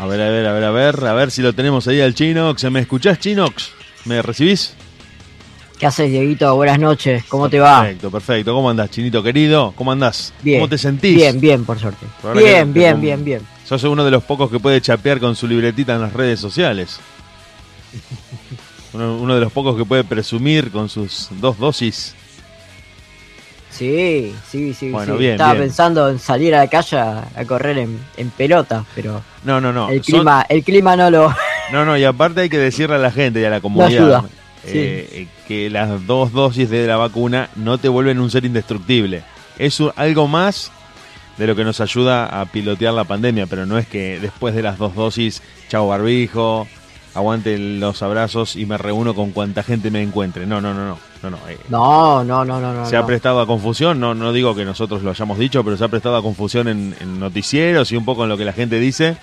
A ver, a ver, a ver, a ver, a ver si lo tenemos ahí al Chinox. ¿Me escuchás, Chinox? ¿Me recibís? ¿Qué haces, Dieguito? Buenas noches, ¿cómo te va? Perfecto, perfecto. ¿Cómo andás, Chinito querido? ¿Cómo andás? Bien. ¿Cómo te sentís? Bien, bien, por suerte. Por ahora que Bien, bien, bien, bien. Sos uno de los pocos que puede chapear con su libretita en las redes sociales. Uno, uno de los pocos que puede presumir con sus dos dosis. Sí, sí, sí. Bueno, sí. bien, Estaba bien. pensando en salir a la calle a, a correr en, en pelota, pero No, no, no. el, Son- clima, el clima no lo... No, no, y aparte hay que decirle a la gente y a la comunidad ayuda, eh, eh, que las dos dosis de la vacuna no te vuelven un ser indestructible. Es un- algo más de lo que nos ayuda a pilotear la pandemia, pero no es que después de las dos dosis, chao barbijo, aguante los abrazos y me reúno con cuanta gente me encuentre. No, no, no, no. no, no eh, No, no, no, no, no. se ha prestado a confusión, no, no digo que nosotros lo hayamos dicho, pero se ha prestado a confusión en, en noticieros y un poco en lo que la gente dice,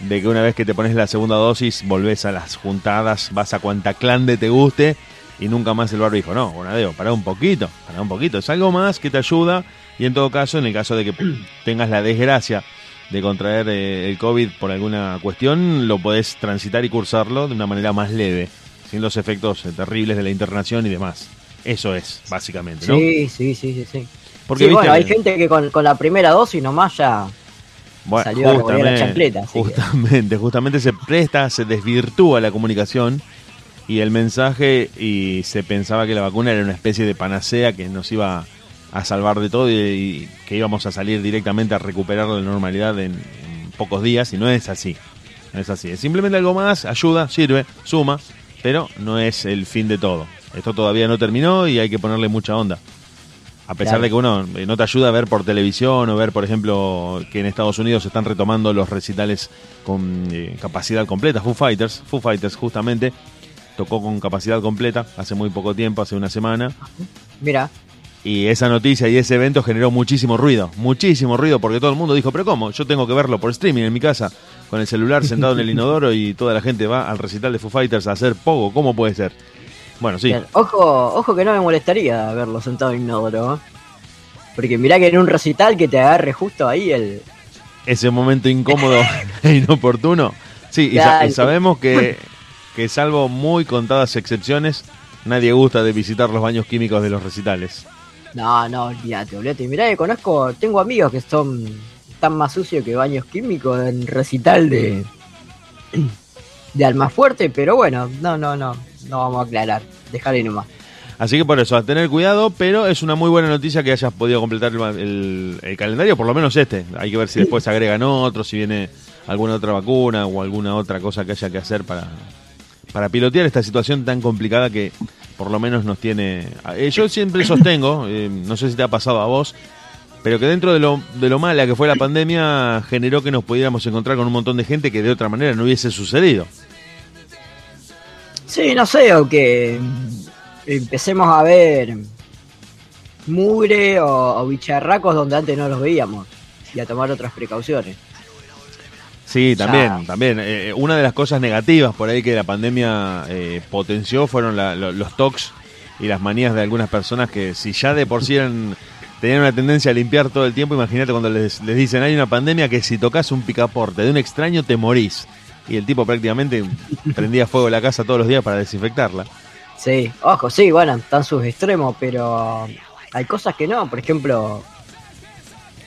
de que una vez que te pones la segunda dosis, volvés a las juntadas, vas a cuanta clande te guste y nunca más el barbijo. No, Bonadeo, pará un poquito, pará un poquito. Es algo más que te ayuda y en todo caso, en el caso de que tengas la desgracia de contraer eh, el COVID por alguna cuestión, lo podés transitar y cursarlo de una manera más leve, sin los efectos eh, terribles de la internación y demás. Eso es, básicamente, ¿no? Sí, sí, sí, sí, sí. Porque Sí, viste bueno, hay gente que con, con la primera dosis nomás ya... Bueno, salió a revolver la chancleta, que- justamente, justamente se presta, se desvirtúa la comunicación y el mensaje y se pensaba que la vacuna era una especie de panacea que nos iba a salvar de todo y, y que íbamos a salir directamente a recuperar la normalidad en, en pocos días y no es así. No es así. Es simplemente algo más, ayuda, sirve, suma, pero no es el fin de todo. Esto todavía no terminó y hay que ponerle mucha onda. A pesar Claro. de que uno eh, no te ayuda a ver por televisión o ver, por ejemplo, que en Estados Unidos se están retomando los recitales con eh, capacidad completa. Foo Fighters, Foo Fighters justamente, tocó con capacidad completa hace muy poco tiempo, hace una semana. Mira, Y esa noticia y ese evento generó muchísimo ruido, muchísimo ruido, porque todo el mundo dijo, pero ¿cómo? Yo tengo que verlo por streaming en mi casa, con el celular sentado en el inodoro y toda la gente va al recital de Foo Fighters a hacer poco. ¿Cómo puede ser? Bueno, sí. bien. ojo, ojo que no me molestaría verlo sentado en inodoro, ¿eh? Porque mirá que en un recital que te agarre justo ahí el... ese momento incómodo e inoportuno. Sí, y, sa- y sabemos que, que salvo muy contadas excepciones, nadie gusta de visitar los baños químicos de los recitales. No, no, olvídate, olvídate. Mirá conozco, tengo amigos que son tan más sucios que baños químicos en recital de... De Almafuerte, pero bueno, no, no, no, no vamos a aclarar, dejarle nomás. Así que por eso, a tener cuidado, pero es una muy buena noticia que hayas podido completar el, calendario, por lo menos este. Hay que ver si después agregan otros, si viene alguna otra vacuna o alguna otra cosa que haya que hacer para, para pilotear esta situación tan complicada que por lo menos nos tiene... Eh, yo siempre sostengo, eh, no sé si te ha pasado a vos, pero que dentro de lo, de lo mala que fue la pandemia generó que nos pudiéramos encontrar con un montón de gente que de otra manera no hubiese sucedido. Sí, no sé, o que empecemos a ver mugre o, o bicharracos donde antes no los veíamos y a tomar otras precauciones. Sí, también, también. Eh, una de las cosas negativas por ahí que la pandemia eh, potenció fueron la- lo- los tocs y las manías de algunas personas que si ya de por sí eran, tenían una tendencia a limpiar todo el tiempo, imagínate cuando les, les dicen hay una pandemia que si tocas un picaporte de un extraño te morís. Y el tipo prácticamente prendía fuego la casa todos los días para desinfectarla. Sí, ojo, sí, bueno, están sus extremos, pero hay cosas que no, por ejemplo,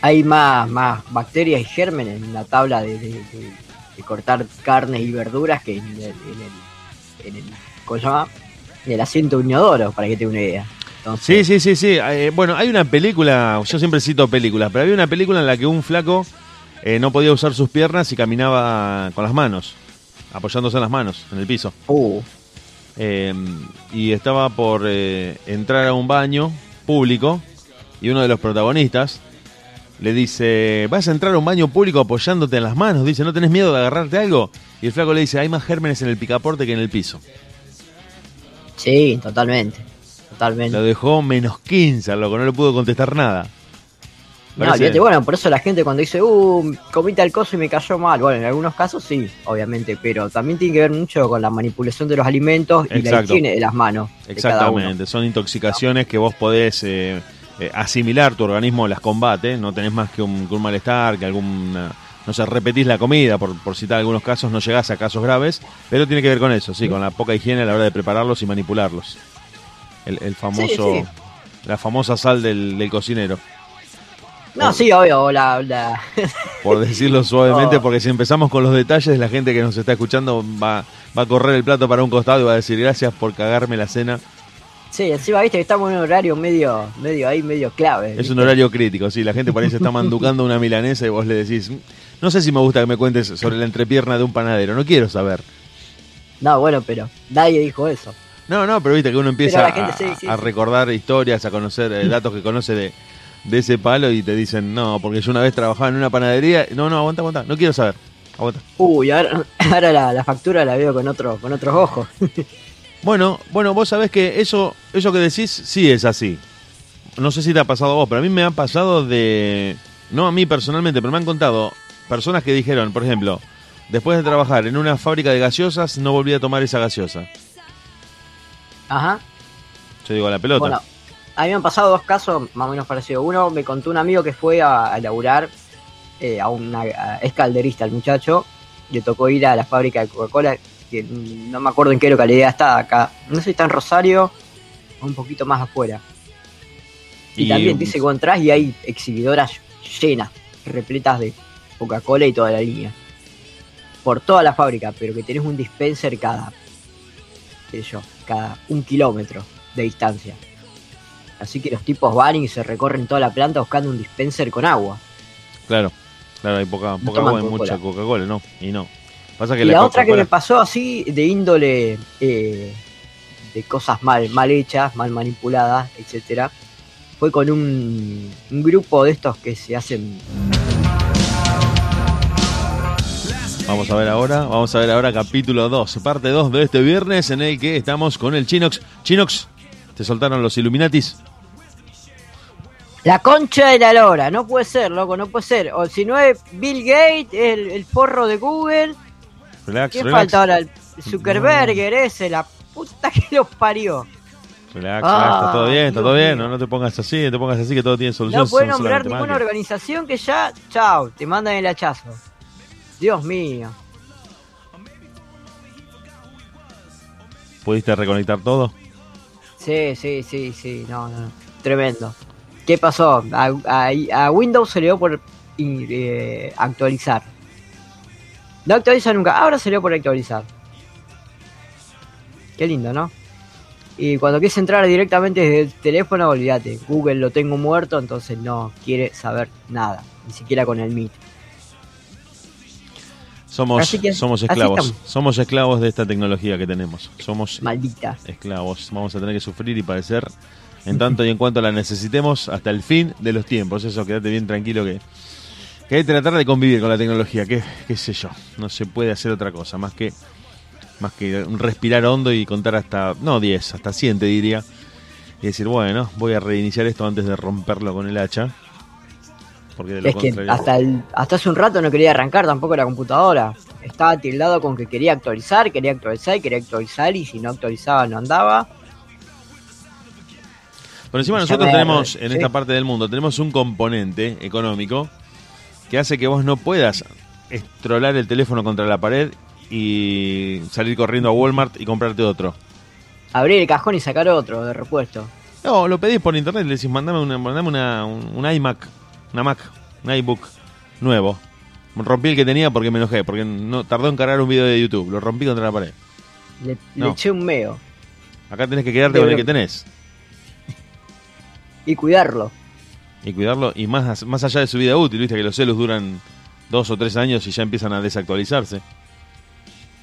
hay más, más bacterias y gérmenes en la tabla de, de- de- de cortar carnes y verduras que en el, en el, en el- ¿cómo se llama? En el asiento de un inodoro, para que te dé una idea. Sí, Entonces, sí, sí, sí. Eh, bueno, hay una película, yo siempre cito películas, pero había una película en la que un flaco eh, no podía usar sus piernas y caminaba con las manos, apoyándose en las manos, en el piso. Uh, Eh, y estaba por eh, entrar a un baño público y uno de los protagonistas le dice, vas a entrar a un baño público apoyándote en las manos, dice, ¿no tenés miedo de agarrarte algo? Y el flaco le dice, hay más gérmenes en el picaporte que en el piso. sí, totalmente, totalmente. Lo dejó menos 15, al loco, no le pudo contestar nada. No, Parece- olvídate, bueno, por eso la gente cuando dice, uh, comí tal cosa y me cayó mal, bueno, en algunos casos sí, obviamente, pero también tiene que ver mucho con la manipulación de los alimentos y la higiene de las manos. Exactamente, son intoxicaciones que vos podés eh, eh, asimilar, tu organismo las combate, no tenés más que un, que un malestar, que alguna, no sé, repetís la comida, por, por citar algunos casos, no llegás a casos graves, pero tiene que ver con eso, sí, con la poca higiene a la hora de prepararlos y manipularlos. El, el famoso, Sí, la famosa sal del, del cocinero, No, sí, obvio, la, la- por decirlo suavemente, porque si empezamos con los detalles, la gente que nos está escuchando va, va a correr el plato para un costado y va a decir gracias por cagarme la cena. Sí, encima viste que estamos en un horario medio, medio ahí, medio clave. Es un horario crítico, sí, la gente ahí se está manducando una milanesa y vos le decís, "Mm, no sé si me gusta que me cuentes sobre la entrepierna de un panadero, no quiero saber. No, bueno, pero nadie dijo eso. No, no, pero viste que uno empieza gente, a, sí, sí, a sí. recordar historias, a conocer eh, datos que conoce de, de ese palo y te dicen, no, porque yo una vez trabajaba en una panadería, no, no, aguanta, aguanta, no quiero saber, aguanta. Uy, ahora, ahora la, la factura la veo con otro, con otros ojos. Bueno, bueno, vos sabés que eso, eso que decís sí es así. No sé si te ha pasado a vos, pero a mí me ha pasado de, no a mí personalmente, pero me han contado personas que dijeron, por ejemplo, después de trabajar en una fábrica de gaseosas, no volví a tomar esa gaseosa. Ajá. Yo digo a la pelota. Bueno, a mí me han pasado dos casos más o menos parecidos. Uno me contó un amigo que fue a, a laburar eh, a una a- es calderista el muchacho. Le tocó ir a la fábrica de Coca-Cola, que no me acuerdo en qué localidad está acá. No sé si está en Rosario o un poquito más afuera. Y, Y- también dice que vos entrás y hay exhibidoras llenas, repletas de Coca-Cola y toda la línea. Por toda la fábrica, pero que tenés un dispenser cada, qué sé yo, cada un kilómetro de distancia. Así que los tipos van y se recorren toda la planta buscando un dispenser con agua. Claro, claro, hay poca, poca toman agua y mucha. Coca-Cola, ¿no? Y no. Pasa que Y la otra que me pasó así, de índole eh, de cosas mal, mal hechas, mal manipuladas, etcétera, fue con un, un grupo de estos que se hacen Vamos a ver ahora, vamos a ver ahora capítulo 2, parte 2 de este viernes en el que estamos con el Chinox. Chinox, ¿te soltaron los Illuminatis? La concha de la lora, no puede ser, loco, no puede ser. O si no es Bill Gates, el, el forro de Google. Relax, ¿Qué relax. falta ahora? El Zuckerberger ese, la puta que los parió. Relax, Ah, relax, está todo bien, está todo bien. No, no te pongas así, no te pongas así que todo tiene solución. No puede son nombrar ninguna máquinas. organización que ya, chao, te mandan el hachazo. Dios mío. ¿Pudiste reconectar todo? Sí, sí, sí, sí, no, no, no. tremendo. ¿Qué pasó? A, a- a Windows se le dio por eh, actualizar. No actualiza nunca, ahora dio por actualizar. Qué lindo, ¿no? Y cuando quieres entrar directamente desde el teléfono, olvídate. Google lo tengo muerto, entonces no quiere saber nada, ni siquiera con el Meet. Somos, que, somos esclavos. Somos esclavos de esta tecnología que tenemos. Somos Maldita. esclavos. Vamos a tener que sufrir y padecer en tanto y en cuanto la necesitemos hasta el fin de los tiempos. Eso, quédate bien tranquilo que, que hay que tratar de convivir con la tecnología. Que, qué sé yo, no se puede hacer otra cosa más que más que respirar hondo y contar hasta, no 10, hasta 100 te diría. Y decir, bueno, voy a reiniciar esto antes de romperlo con el hacha. Porque de lo Es que hasta, el- hasta hace un rato no quería arrancar tampoco la computadora. Estaba tildado con que quería actualizar, quería actualizar y quería actualizar y si no actualizaba no andaba. Por encima nosotros tenemos en esta parte del mundo, tenemos un componente económico que hace que vos no puedas estrolar el teléfono contra la pared y salir corriendo a Walmart y comprarte otro. Abrir el cajón y sacar otro de repuesto. No, lo pedís por internet, le decís, mandame, una, mandame una, un, un iMac, una Mac, un iBook nuevo. Rompí el que tenía porque me enojé, porque no tardó en cargar un video de YouTube, lo rompí contra la pared. Le, No. le eché un meo. Acá tenés que quedarte con el que tenés Y cuidarlo. Y cuidarlo, y más, más allá de su vida útil, viste que los celos duran dos o tres años y ya empiezan a desactualizarse.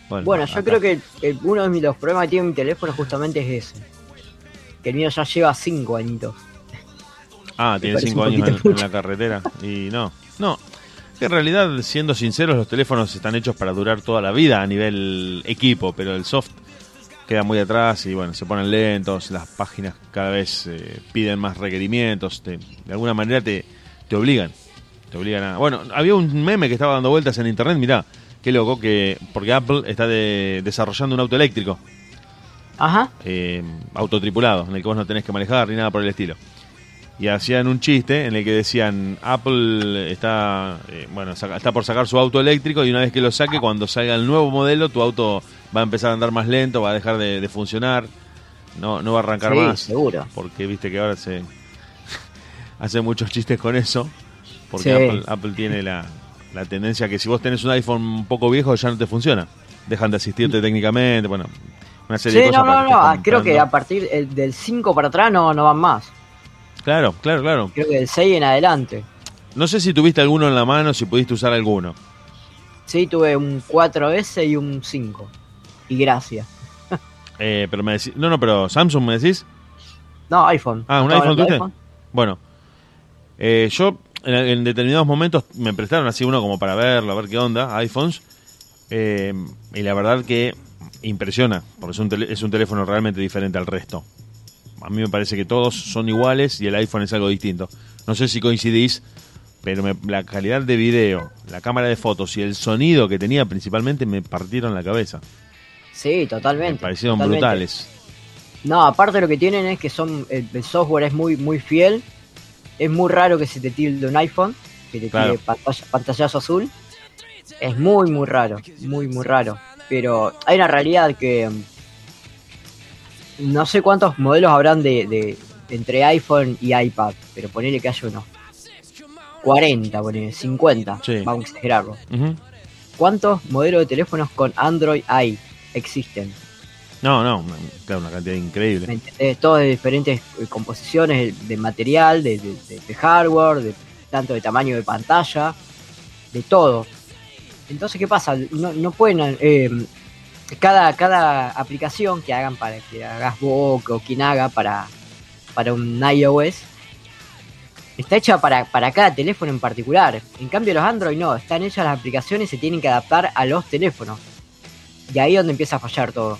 Bueno, yo acá- creo que uno de los problemas que tiene mi teléfono justamente es ese. Que el mío ya lleva cinco añitos. Ah, tiene cinco años en, en la carretera. Y no, no. En realidad, siendo sinceros, los teléfonos están hechos para durar toda la vida a nivel equipo, pero el soft queda muy atrás y bueno, se ponen lentos, las páginas cada vez eh, piden más requerimientos, te- de alguna manera te, te obligan. Te obligan a... Bueno, había un meme que estaba dando vueltas en internet, mirá, qué loco, que porque Apple está de- desarrollando un auto eléctrico, Ajá. eh, autotripulado, en el que vos no tenés que manejar ni nada por el estilo. Y hacían un chiste en el que decían Apple está eh, bueno saca- está por sacar su auto eléctrico y una vez que lo saque cuando salga el nuevo modelo tu auto va a empezar a andar más lento va a dejar de, de funcionar no no va a arrancar Sí, más seguro. porque viste que ahora se hace muchos chistes con eso porque Sí. Apple, Apple tiene la, la tendencia que si vos tenés un iPhone un poco viejo ya no te funciona dejan de asistirte técnicamente bueno una serie Sí, de cosas no, no, no. ah, Creo que a partir el- del 5 para atrás no, no van más. Claro claro claro Creo que del 6 en adelante. No sé si tuviste alguno en la mano, si pudiste usar alguno. Sí, tuve un 4S y un 5. Y gracias. Eh, pero me decís, no, no, pero Samsung me decís. No, iPhone. Ah, ¿un ¿Estaba iPhone tuviste? Bueno, eh, yo en, en determinados momentos me prestaron así uno como para verlo, a ver qué onda, iPhones. eh, y la verdad que impresiona, porque es un, tele- es un teléfono realmente diferente al resto. A mí me parece que todos son iguales y el iPhone es algo distinto. No sé si coincidís, pero me- la calidad de video, la cámara de fotos y el sonido que tenía principalmente me partieron la cabeza. Sí, Me totalmente. parecieron totalmente. brutales. No, aparte lo que tienen es que son el, el software es muy muy fiel. Es muy raro que se te tilde un iPhone, que te Claro. tire pantalla- pantallazo azul. Es muy muy raro, muy muy raro. Pero hay una realidad que no sé cuántos modelos habrán de, de- entre iPhone y iPad, pero ponele que haya unos 40, ponele 50, Sí. vamos a exagerarlo. ¿Cuántos modelos de teléfonos con Android hay existen? No, no, claro, una cantidad ¿Me increíble. Todos de diferentes eh, composiciones de material, de, de- de- de hardware, de, tanto de tamaño de pantalla, de todo. Entonces, ¿qué pasa? No, no pueden... eh, cada, cada aplicación que hagan para que hagas vos o quien haga para, para un iOS está hecha para, para cada teléfono en particular. En cambio, los Android no, están hechas las aplicaciones y se tienen que adaptar a los teléfonos. Y ahí es donde empieza a fallar todo.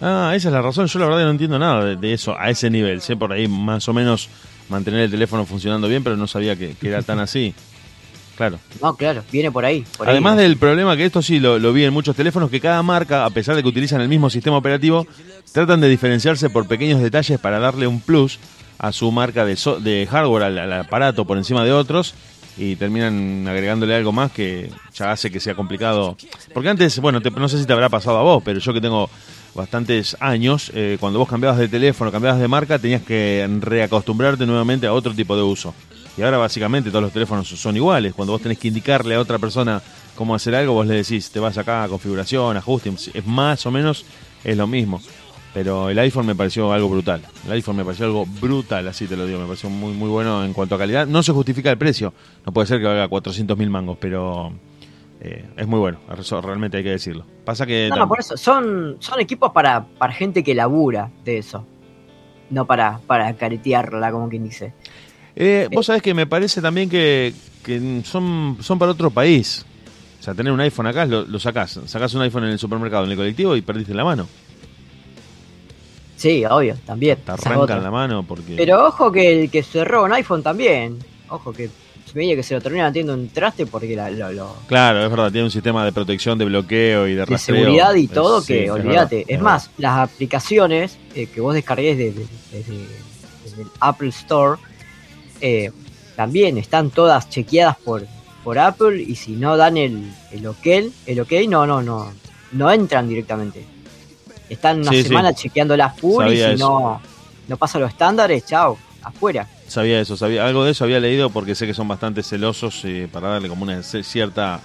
Ah, esa es la razón. Yo la verdad no entiendo nada de, eso a ese nivel. Sé por ahí más o menos mantener el teléfono funcionando bien, pero no sabía que era tan así. Claro. No, claro, viene por ahí. por ahí. Además del problema que esto sí lo, lo vi en muchos teléfonos, que cada marca, a pesar de que utilizan el mismo sistema operativo, tratan de diferenciarse por pequeños detalles para darle un plus a su marca de, so- de hardware, al, al aparato por encima de otros, y terminan agregándole algo más que ya hace que sea complicado. Porque antes, bueno, te- no sé si te habrá pasado a vos, pero yo que tengo bastantes años, eh, cuando vos cambiabas de teléfono, cambiabas de marca, tenías que reacostumbrarte nuevamente a otro tipo de uso. Y ahora básicamente todos los teléfonos son iguales. Cuando vos tenés que indicarle a otra persona cómo hacer algo, vos le decís, te vas acá a configuración, ajuste, es más o menos es lo mismo. Pero el iPhone me pareció algo brutal. El iPhone me pareció algo brutal, así te lo digo. Me pareció muy muy bueno en cuanto a calidad. No se justifica el precio. No puede ser que valga 400 mil mangos, pero eh, es muy bueno. Eso realmente hay que decirlo. Pasa que... No, no, por eso. Son, son equipos para, para gente que labura de eso. No para, para caretearla, como quien dice. Eh, vos sabés que me parece también que, que son, son para otro país. O sea, tener un iPhone acá lo, lo sacás. Sacás un iPhone en el supermercado, en el colectivo y perdiste la mano. Sí, obvio, también. Te arrancan la mano porque... Pero ojo que el que cerró un iPhone también. Ojo que se veía que se lo terminan haciendo un traste porque la- lo, lo- Claro, es verdad, tiene un sistema de protección, de bloqueo y de de rastreo. seguridad y todo sí, que es olvídate. Es, es más, las aplicaciones eh, que vos descargues desde, desde- desde el Apple Store eh, también están todas chequeadas por, por Apple y si no dan el, el ok, el ok no, no, no, no entran directamente. Están una Sí, sí. semana chequeando las full y si eso. no, no pasa los estándares, chao, afuera. Sabía eso, sabía algo de eso había leído porque sé que son bastante celosos eh, para darle como una cierta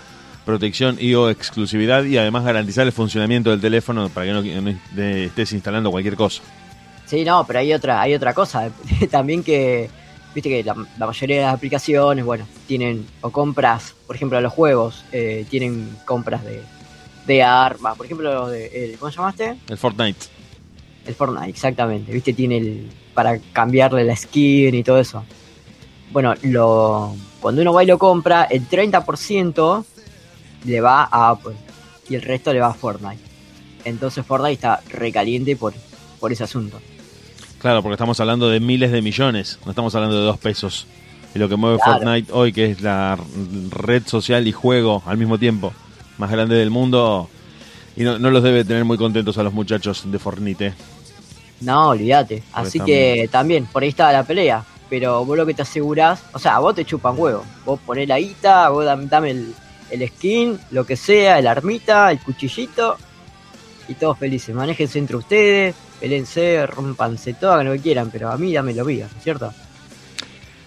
protección y o exclusividad y además garantizar el funcionamiento del teléfono para que no, no de- estés instalando cualquier cosa. Sí, no, pero hay otra, hay otra cosa también que, viste que la, la mayoría de las aplicaciones, bueno, tienen o compras, por ejemplo, los juegos, eh, tienen compras de, de armas, por ejemplo, los de, el- ¿cómo llamaste? El Fortnite. El Fortnite, exactamente, viste, tiene el, para cambiarle la skin y todo eso. Bueno, lo, cuando uno va y lo compra, el 30% le va a Apple y el resto le va a Fortnite. Entonces Fortnite está recaliente por, por ese asunto. Claro, porque estamos hablando de miles de millones, no estamos hablando de dos pesos. Y lo que mueve Claro. Fortnite hoy, que es la red social y juego al mismo tiempo más grande del mundo, y no, no los debe tener muy contentos a los muchachos de Fortnite. No, olvídate. Así que también, por ahí está la pelea. pero vos lo que te asegurás, o sea, vos te chupan huevo. Vos ponés la guita, vos dame, dame el, el skin, lo que sea, el armita, el cuchillito, y todos felices. Manéjense entre ustedes, pelense, rompanse todo, lo que quieran, pero a mí dame lo vida, ¿cierto?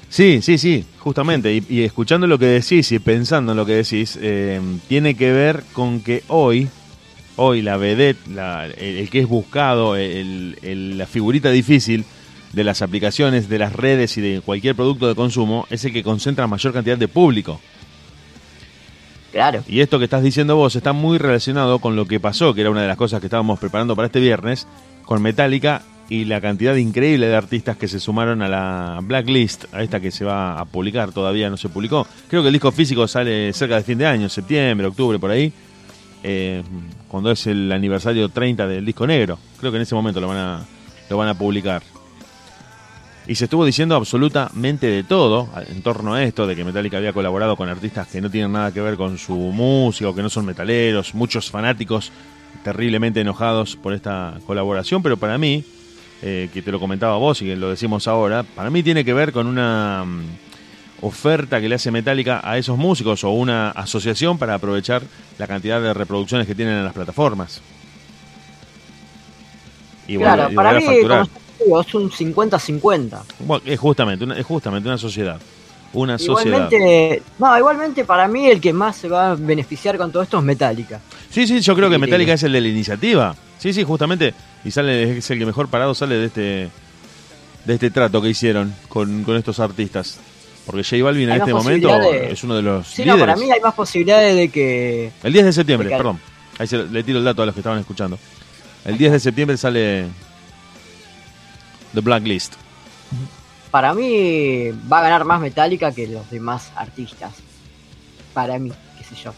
Sí, sí, sí, justamente. Y, y escuchando lo que decís y pensando en lo que decís, eh, tiene que ver con que hoy, hoy la vedette, la- el, el que es buscado, el- el- la figurita difícil de las aplicaciones, de las redes y de cualquier producto de consumo, es el que concentra mayor cantidad de público. Claro. Y esto que estás diciendo vos está muy relacionado con lo que pasó, que era una de las cosas que estábamos preparando para este viernes, con Metallica y la cantidad increíble de artistas que se sumaron a la Blacklist, a esta que se va a publicar, todavía no se publicó. Creo que el disco físico sale cerca de fin de año, septiembre, octubre, por ahí, eh, cuando es el aniversario 30 del disco negro. Creo que en ese momento lo van a, lo van a publicar. Y se estuvo diciendo absolutamente de todo en torno a esto, de que Metallica había colaborado con artistas que no tienen nada que ver con su música que no son metaleros, muchos fanáticos terriblemente enojados por esta colaboración, pero para mí, eh, que te lo comentaba vos y que lo decimos ahora, para mí tiene que ver con una mm, oferta que le hace Metallica a esos músicos o una asociación para aprovechar la cantidad de reproducciones que tienen en las plataformas. Y claro, volver- y para mí como digo, es un 50-50. Bueno, es justamente, una, es justamente una sociedad. Una sociedad. Igualmente, no, igualmente para mí el que más se va a beneficiar con todo esto es Metallica. Sí, sí, yo creo que. Metallica es el de la iniciativa. Sí, sí, justamente. Y sale, es el que mejor parado sale de este de este trato que hicieron con, con estos artistas. Porque J Balvin en este momento de- es uno de los Sí, no, líderes. para mí hay más posibilidades de que El 10 de septiembre, de que- perdón. Ahí se- le tiro el dato a los que estaban escuchando. El 10 de septiembre sale The Blacklist. Para mí va a ganar más Metallica que los demás artistas. Para mí, qué sé yo.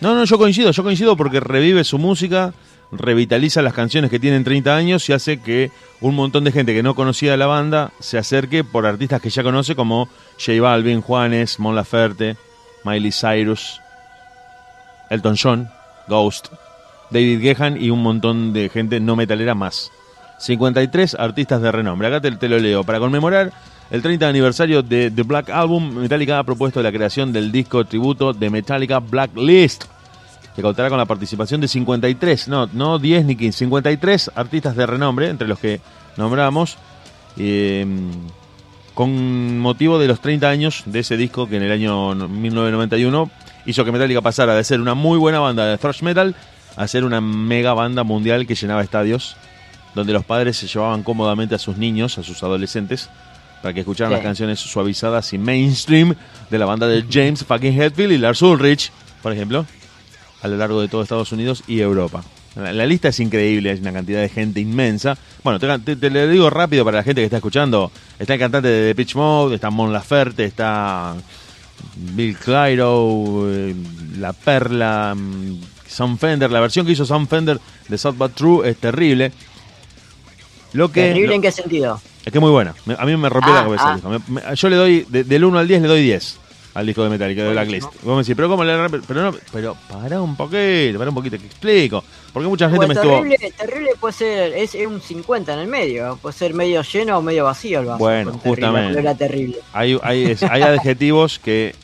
No, no, yo coincido, yo coincido porque revive su música, revitaliza las canciones que tienen 30 años y hace que un montón de gente que no conocía la banda se acerque por artistas que ya conoce como J Balvin, Juanes, Mon Laferte, Miley Cyrus, Elton John, Ghost, David Gehan y un montón de gente no metalera más. 53 artistas de renombre. Acá te, lo leo. Para conmemorar el 30 aniversario de The Black Album, Metallica ha propuesto la creación del disco tributo de Metallica Blacklist, que contará con la participación de 53, no, no 10 ni 15, 53 artistas de renombre, entre los que nombramos, eh, con motivo de los 30 años de ese disco que en el año 1991 hizo que Metallica pasara de ser una muy buena banda de thrash metal a ser una mega banda mundial que llenaba estadios, donde los padres se llevaban cómodamente a sus niños, a sus adolescentes, para que escucharan Sí. las canciones suavizadas y mainstream de la banda de James fucking Hetfield y Lars Ulrich, por ejemplo, a lo largo de todo Estados Unidos y Europa. La, la lista es increíble, hay una cantidad de gente inmensa. Bueno, te, te- te lo digo rápido para la gente que está escuchando. Está el cantante de The Pitch Mode, está Mon Laferte, está Bill Clyro, eh, La Perla, mm, Sam Fender. La versión que hizo Sam Fender de South But True es terrible. Lo que, ¿Terrible lo- en qué sentido? es que es muy buena. A mí me rompió Ah, la cabeza ah. el disco. Me- me- yo le doy, de- del 1 al 10 le doy 10 al disco de Metallica, de. Blacklist. Vos me decís, pero ¿cómo le Pero no, pero para un poquito, para un poquito, que explico. Porque mucha gente Pues me estuvo... terrible, terrible puede ser, es, es un 50 en el medio, puede ser medio lleno o medio vacío el vaso. Bueno, terrible, justamente. pero era terrible. Hay, hay, es- hay adjetivos que,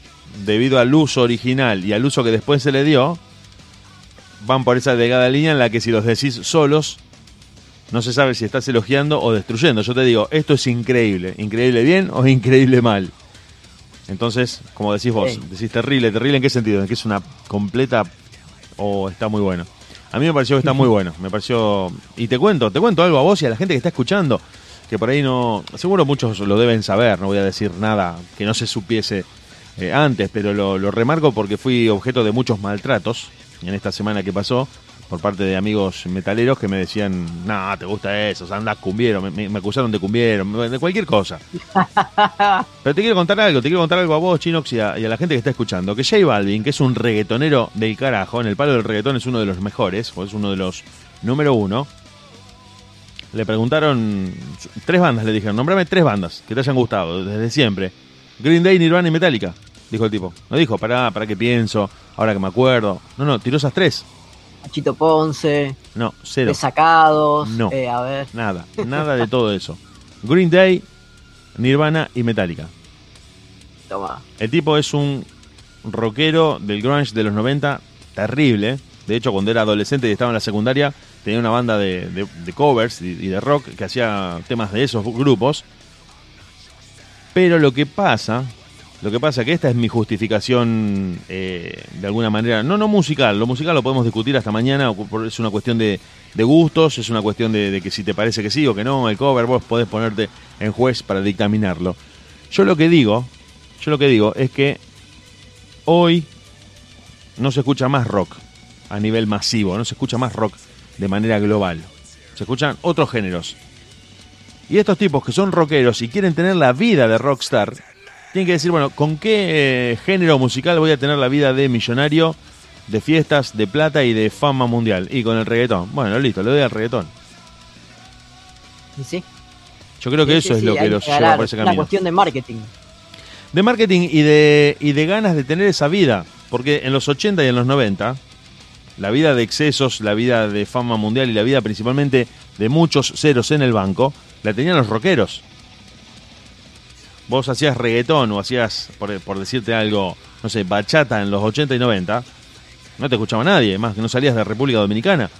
debido al uso original y al uso que después se le dio, van por esa delgada línea en la que si los decís solos, no se sabe si estás elogiando o destruyendo. Yo te digo, esto es increíble. Increíble bien o increíble mal. Entonces, como decís vos, decís terrible, terrible en qué sentido, en que es una completa o está muy bueno. A mí me pareció que está muy bueno, me pareció... Y te cuento, te cuento algo a vos y a la gente que está escuchando, que por ahí no... Seguro muchos lo deben saber, no voy a decir nada que no se supiese eh, antes, pero lo, lo remarco porque fui objeto de muchos maltratos en esta semana que pasó por parte de amigos metaleros que me decían, no, te gusta eso, anda cumbiero, me, me- me acusaron de cumbiero, de cualquier cosa. Pero te quiero contar algo, te quiero contar algo a vos, Chinox, y a, y a la gente que está escuchando. Que J Balvin, que es un reggaetonero del carajo, en el palo del reggaetón es uno de los mejores, o es uno de los número uno. Le preguntaron, tres bandas le dijeron, nombrame tres bandas que te hayan gustado desde siempre. Green Day, Nirvana y Metallica, dijo el tipo. No dijo, pará, pará que pienso, ahora que me acuerdo. No, no, tiró esas tres. Chito Ponce, No, cero. Desacados, No. eh, a ver, Nada, nada de todo eso. Green Day, Nirvana y Metallica. Toma. El tipo es un rockero del grunge de los 90, terrible. De hecho, cuando era adolescente y estaba en la secundaria, tenía una banda de, de- de covers y, y de rock que hacía temas de esos grupos. Pero lo que pasa, lo que pasa que esta es mi justificación eh, de alguna manera, no no musical, lo musical lo podemos discutir hasta mañana, es una cuestión de, de gustos, es una cuestión de, de que si te parece que sí o que no, el cover vos podés ponerte en juez para dictaminarlo. Yo lo que digo, yo lo que digo es que hoy no se escucha más rock a nivel masivo, no se escucha más rock de manera global. Se escuchan otros géneros. Y estos tipos que son rockeros y quieren tener la vida de rockstar, tienen que decir, bueno, ¿con qué eh, género musical voy a tener la vida de millonario, de fiestas, de plata y de fama mundial? Y con el reggaetón. Bueno, listo, le doy al reggaetón. ¿Y sí? Yo creo que Sí, eso sí, es lo que los lleva por ese Una camino. cuestión de marketing. de marketing y de, y de ganas de tener esa vida. Porque en los 80 y en los 90, la vida de excesos, la vida de fama mundial y la vida principalmente de muchos ceros en el banco, la tenían los rockeros. Vos hacías reggaetón o hacías, por, por decirte algo, no sé, bachata en los 80 y 90, no te escuchaba nadie, más que no salías de República Dominicana.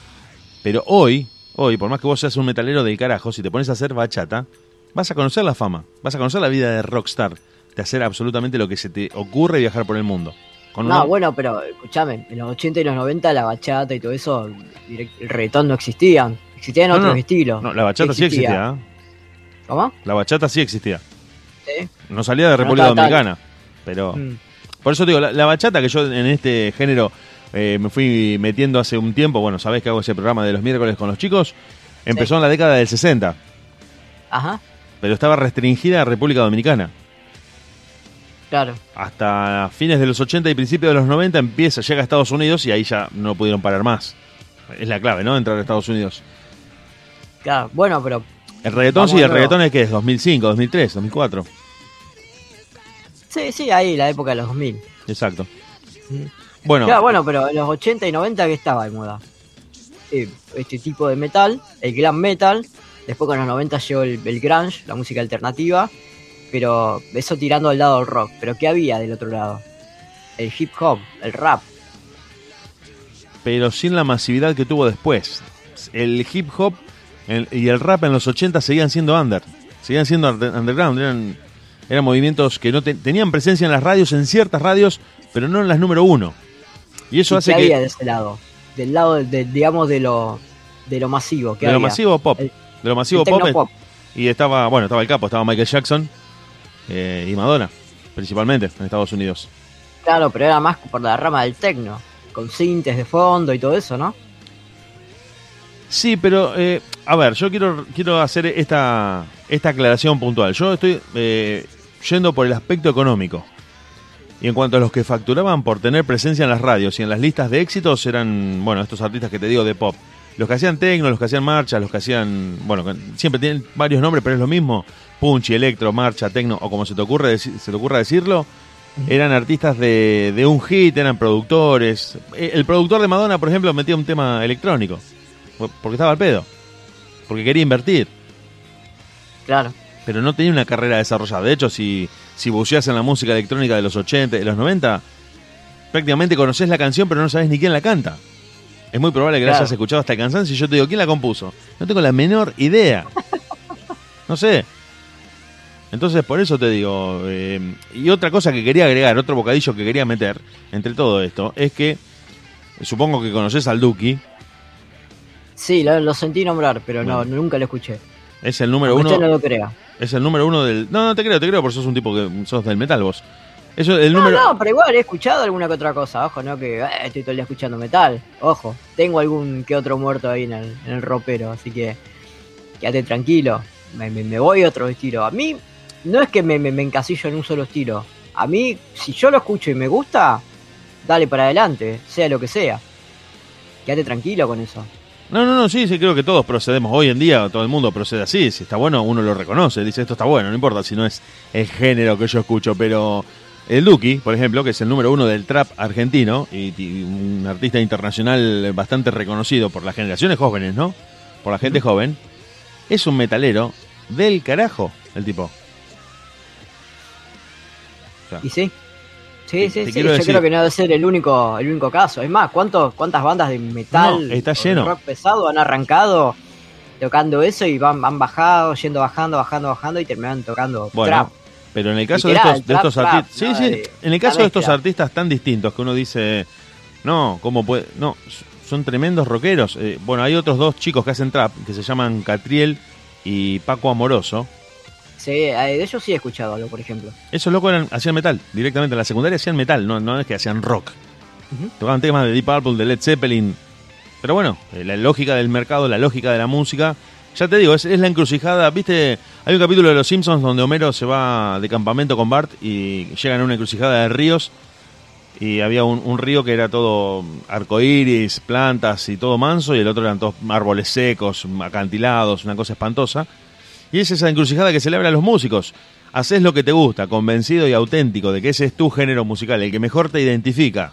Pero hoy, hoy, por más que vos seas un metalero del carajo, si te pones a hacer bachata, vas a conocer la fama, vas a conocer la vida de rockstar, de hacer absolutamente lo que se te ocurre y viajar por el mundo. Con No, una- bueno, pero escúchame, en los 80 y los 90 la bachata y todo eso, el reggaetón no existían. Existían No, otros no. estilos. No, la bachata sí existía. ¿eh? ¿Cómo? La bachata sí existía. Sí. No salía de no República. Dominicana. Pero. Mm. Por eso digo, la, la bachata que yo en este género eh, me fui metiendo hace un tiempo, bueno, sabés que hago ese programa de los miércoles con los chicos, empezó Sí. en la década del 60, Ajá, pero estaba restringida a República Dominicana. claro. Hasta fines de los 80 y principios de los 90 empieza, llega a Estados Unidos y ahí ya no pudieron parar más. Es la clave, ¿no? Entrar a Estados Unidos. Claro, bueno, pero El reggaetón Vamos sí, el luego. reggaetón es que es 2005, 2003, 2004. sí, sí, ahí, la época de los 2000. Exacto. Mm. Bueno, Claro, bueno, pero en los 80 y 90 que estaba de moda. Este tipo de metal, el glam metal, después con los 90 llegó el, el grunge, la música alternativa, pero eso tirando al lado del rock. Pero ¿qué había del otro lado? El hip hop, el rap. pero sin la masividad que tuvo después. El hip hop el- y el rap en los 80 seguían siendo under, seguían siendo under- underground, eran, eran movimientos que no te- tenían presencia en las radios, en ciertas radios, pero no en las número uno. Y eso ¿Y hace ¿Qué que había de ese lado? Del lado, de, de- digamos, de lo, de lo masivo. ¿qué de lo masivo pop, El- de lo masivo pop, tecnopop. y estaba, bueno, estaba el capo, estaba Michael Jackson eh, y Madonna, principalmente en Estados Unidos. Claro, pero era más por la rama del tecno, con cintes de fondo y todo eso, ¿no? Sí, pero eh, a ver, yo quiero, quiero hacer esta, esta aclaración puntual. Yo estoy eh, yendo por el aspecto económico. Y en cuanto a los que facturaban por tener presencia en las radios y en las listas de éxitos, eran, bueno, estos artistas que te digo de pop. Los que hacían tecno, los que hacían marcha, los que hacían, bueno, siempre tienen varios nombres, pero es lo mismo. Punchy, electro, marcha, tecno, o como se te ocurre, se te ocurra decirlo, eran artistas de, de un hit, eran productores. Eh, El productor de Madonna, por ejemplo, metía un tema electrónico. Porque estaba al pedo. Porque quería invertir. Claro. Pero no tenía una carrera desarrollada. De hecho, si, si buceas en la música electrónica de los 80 y de los 90, prácticamente conoces la canción, pero no sabes ni quién la canta. Es muy probable que la hayas escuchado hasta el cansancio y yo te digo, ¿quién la compuso? No tengo la menor idea. No sé. Entonces, por eso te digo. eh, y otra cosa que quería agregar, otro bocadillo que quería meter entre todo esto, es que supongo que conoces al Duki. Sí, lo, lo sentí nombrar, pero no, nunca lo escuché. Es el número Aunque uno. usted no lo crea. Es el número uno del. No, no te creo, te creo, porque sos un tipo que sos del metal vos. Eso, el No, número. no, pero igual he escuchado alguna que otra cosa. Ojo, no que eh, estoy todo el día escuchando metal. Ojo, tengo algún que otro muerto ahí en el, en el ropero, así que quédate tranquilo. Me, me- me voy a otro estilo. A mí, no es que me, me- me encasillo en un solo estilo. A mí, si yo lo escucho y me gusta, dale para adelante, sea lo que sea. Quédate tranquilo con eso. No, no, no, sí, sí, creo que todos procedemos. Hoy en día todo el mundo procede así. Si está bueno, uno lo reconoce. Dice, esto está bueno, no importa si no es el género que yo escucho. Pero el Duki, por ejemplo, que es el número uno del trap argentino y, y un artista internacional bastante reconocido por las generaciones jóvenes, ¿no? Por la gente joven, es un metalero del carajo, el tipo. sea, Y sí. Sí, sí, sí. Yo decir- creo que no debe ser el único, el único caso. Es más, ¿cuántos, ¿cuántas bandas de metal No, está o de rock pesado han arrancado tocando eso y van, han bajado, yendo bajando, bajando, bajando y terminan tocando Bueno, trap? pero en el caso Literal, de estos, de estos artistas, sí, ¿no? sí, De- en el caso de estos artistas tan distintos que uno dice, no, ¿cómo puede? No, son tremendos rockeros. Eh, bueno, hay otros dos chicos que hacen trap que se llaman Catriel y Paco Amoroso. Sí, eh, de ellos sí he escuchado algo, por ejemplo. Esos locos eran, hacían metal, directamente en la secundaria hacían metal, no, no es que hacían rock. Tocaban temas de Deep Purple, de Led Zeppelin. Pero bueno, eh, la lógica del mercado, la lógica de la música. Ya te digo, es, es la encrucijada. ¿Viste? Hay un capítulo de Los Simpsons donde Homero se va de campamento con Bart y llegan a una encrucijada de ríos. Y había un, un río que era todo arcoíris, plantas y todo manso, y el otro eran todos árboles secos, acantilados, una cosa espantosa. Y es esa encrucijada que celebra a los músicos. Haces lo que te gusta, convencido y auténtico de que ese es tu género musical, el que mejor te identifica,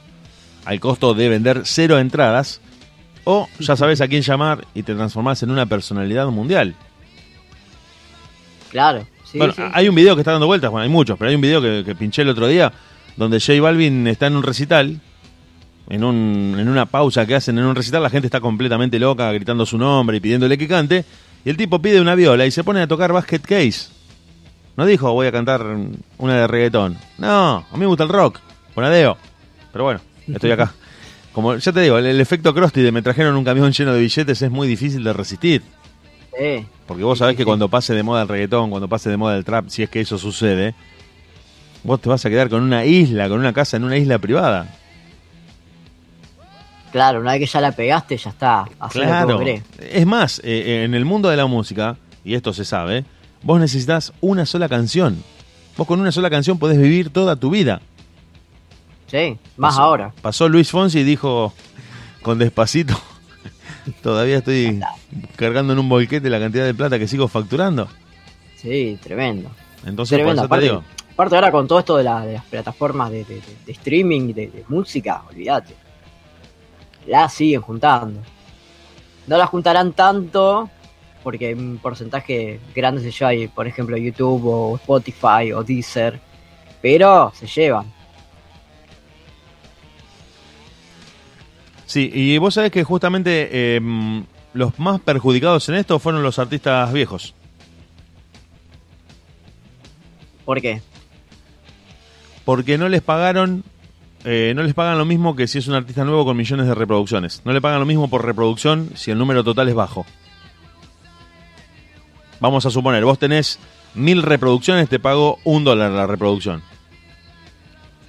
al costo de vender cero entradas, o ya sabes a quién llamar y te transformás en una personalidad mundial. Claro, sí, bueno, sí. hay un video que está dando vueltas, bueno, hay muchos, pero hay un video que, que pinché el otro día donde J Balvin está en un recital, en, un, en una pausa que hacen en un recital, la gente está completamente loca, gritando su nombre y pidiéndole que cante, y el tipo pide una viola y se pone a tocar Basket Case. No dijo voy a cantar una de reggaetón. No, a mí me gusta el rock, ponadeo. Pero bueno, estoy acá. Como ya te digo, el, el efecto Krusty de me trajeron un camión lleno de billetes es muy difícil de resistir. Sí. Porque vos sabés que cuando pase de moda el reggaetón, cuando pase de moda el trap, si es que eso sucede, vos te vas a quedar con una isla, con una casa en una isla privada. Claro, una vez que ya la pegaste, ya está. Claro. Es más, eh, eh, en el mundo de la música, y esto se sabe, vos necesitas una sola canción. Vos con una sola canción podés vivir toda tu vida. Sí, más Pasó- ahora. Pasó Luis Fonsi y dijo con despacito, todavía estoy cargando en un bolquete la cantidad de plata que sigo facturando. Sí, tremendo. Entonces, por Tremendo. te Aparte, digo, aparte ahora con todo esto de, la- de las plataformas de, de- de- streaming, de música, olvídate. La siguen juntando. No la juntarán tanto porque un porcentaje grande se lleva, ahí, por ejemplo, YouTube o Spotify o Deezer. Pero se llevan. Sí, y vos sabés que justamente eh, los más perjudicados en esto fueron los artistas viejos. ¿Por qué? Porque no les pagaron, eh, no les pagan lo mismo que si es un artista nuevo con millones de reproducciones. No le pagan lo mismo por reproducción si el número total es bajo. Vamos a suponer, vos tenés mil reproducciones, te pago un dólar la reproducción.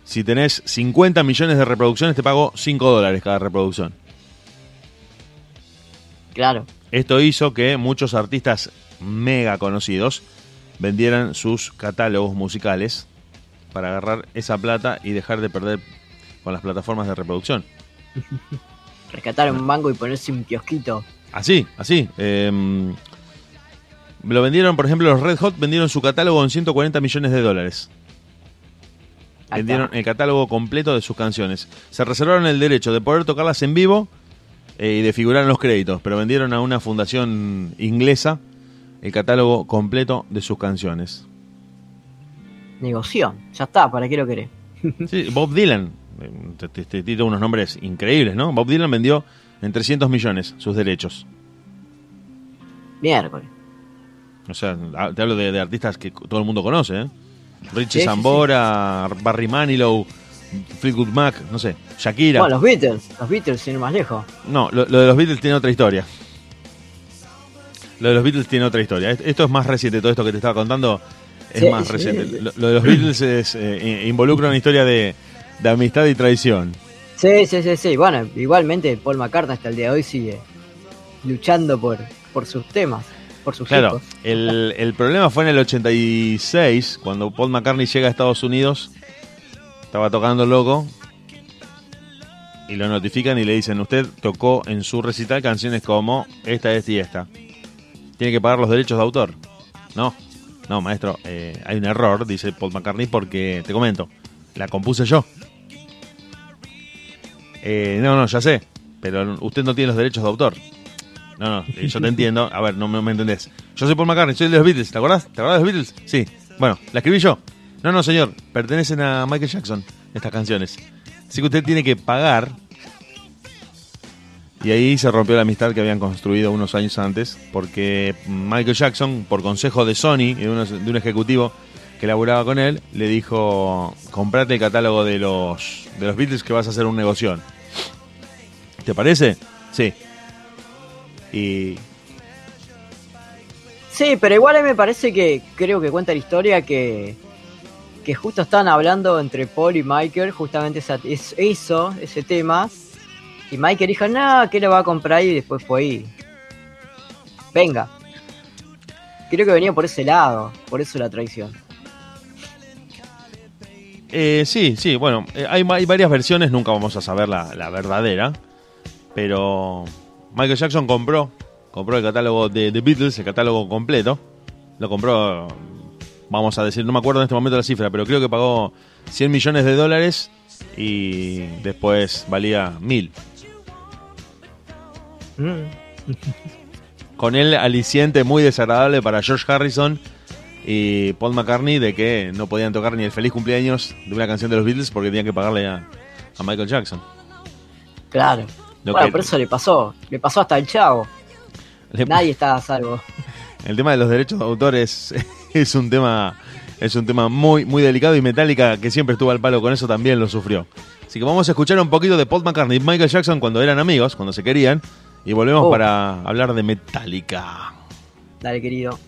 Si tenés 50 millones de reproducciones, te pago 5 dólares cada reproducción. Claro. Esto hizo que muchos artistas mega conocidos vendieran sus catálogos musicales para agarrar esa plata y dejar de perder con las plataformas de reproducción. Rescatar un mango y ponerse un kiosquito. Así, así. eh, lo vendieron, por ejemplo, los Red Hot vendieron su catálogo en 140 millones de dólares. Vendieron el catálogo completo de sus canciones. Se reservaron el derecho de poder tocarlas en vivo eh, y de figurar en los créditos, pero vendieron a una fundación inglesa el catálogo completo de sus canciones. Negoción. Ya está, ¿para qué lo querés? Sí, Bob Dylan, te, te- te tiro unos nombres increíbles, ¿no? Bob Dylan vendió en 300 millones sus derechos. Miércoles. O sea, a- te hablo de, de artistas que todo el mundo conoce, ¿eh? Richie Sí, sí, Sambora, Barry Manilow, Fleetwood Mac, no sé, Shakira. Bueno, los Beatles. Los Beatles, sin ir más lejos. No, lo, lo de los Beatles tiene otra historia. Lo de los Beatles tiene otra historia. Est- Esto es más reciente, todo esto que te estaba contando es Sí, más sí. reciente. Lo, lo de los Beatles es, eh, involucra una historia de, de amistad y traición. Sí, sí, sí, sí. Bueno, igualmente Paul McCartney hasta el día de hoy sigue luchando por, por sus temas, por sus Claro, el, el problema fue en el 86, cuando Paul McCartney llega a Estados Unidos, estaba tocando loco, y lo notifican y le dicen, usted tocó en su recital canciones como esta, esta y esta. Tiene que pagar los derechos de autor. No, no, maestro, eh, hay un error, dice Paul McCartney, porque, te comento, la compuse yo. Eh, no, no, ya sé, pero usted no tiene los derechos de autor. No, no, eh, yo te entiendo. A ver, no me, me entendés. Yo soy Paul McCartney, soy de los Beatles. ¿Te acordás? ¿Te acordás de los Beatles? Sí. Bueno, la escribí yo. No, no, señor, pertenecen a Michael Jackson estas canciones. Así que usted tiene que pagar. Y ahí se rompió la amistad que habían construido unos años antes, porque Michael Jackson, por consejo de Sony y de, un ejecutivo que laburaba con él, le dijo, comprate el catálogo de los, de los Beatles que vas a hacer un negocio. ¿Te parece? Sí. Y... Sí, pero igual a mí me parece que creo que cuenta la historia que, que justo estaban hablando entre Paul y Michael, justamente esa, eso, ese tema. Y Michael dijo, no, que lo va a comprar y después fue ahí. Venga. Creo que venía por ese lado, por eso la traición. Eh, sí, sí, bueno, eh, hay, hay, varias versiones, nunca vamos a saber la, la verdadera. Pero Michael Jackson compró, compró el catálogo de The Beatles, el catálogo completo. Lo compró, vamos a decir, no me acuerdo en este momento la cifra, pero creo que pagó 100 millones de dólares y después valía mil. Mm. Con el aliciente muy desagradable para George Harrison y Paul McCartney de que no podían tocar ni el feliz cumpleaños de una canción de los Beatles porque tenían que pagarle a, a Michael Jackson. Claro bueno, por eso le pasó. Le pasó hasta el chavo. Nadie está a salvo. El tema de los derechos de autor es, un tema es un tema muy muy delicado y Metallica que siempre estuvo al palo con eso también lo sufrió. Así que vamos a escuchar un poquito de Paul McCartney y Michael Jackson cuando eran amigos, cuando se querían y volvemos oh. para hablar de Metallica. Dale, querido.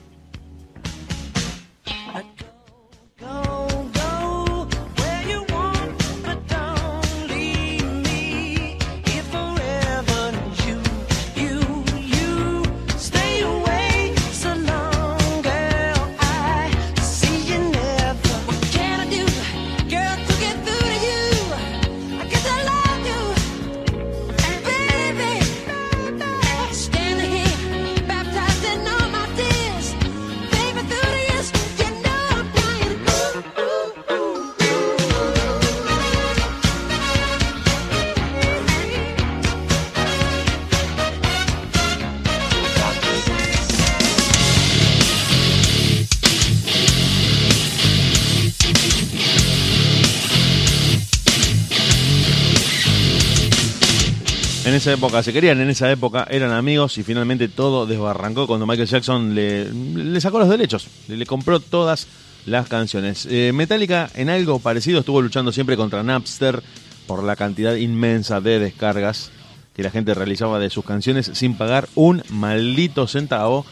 Esa época se querían, en esa época eran amigos y finalmente todo desbarrancó cuando Michael Jackson le, sacó los derechos, le, compró todas las canciones. Eh, Metallica en algo parecido estuvo luchando siempre contra Napster por la cantidad inmensa de descargas que la gente realizaba de sus canciones sin pagar un maldito centavo.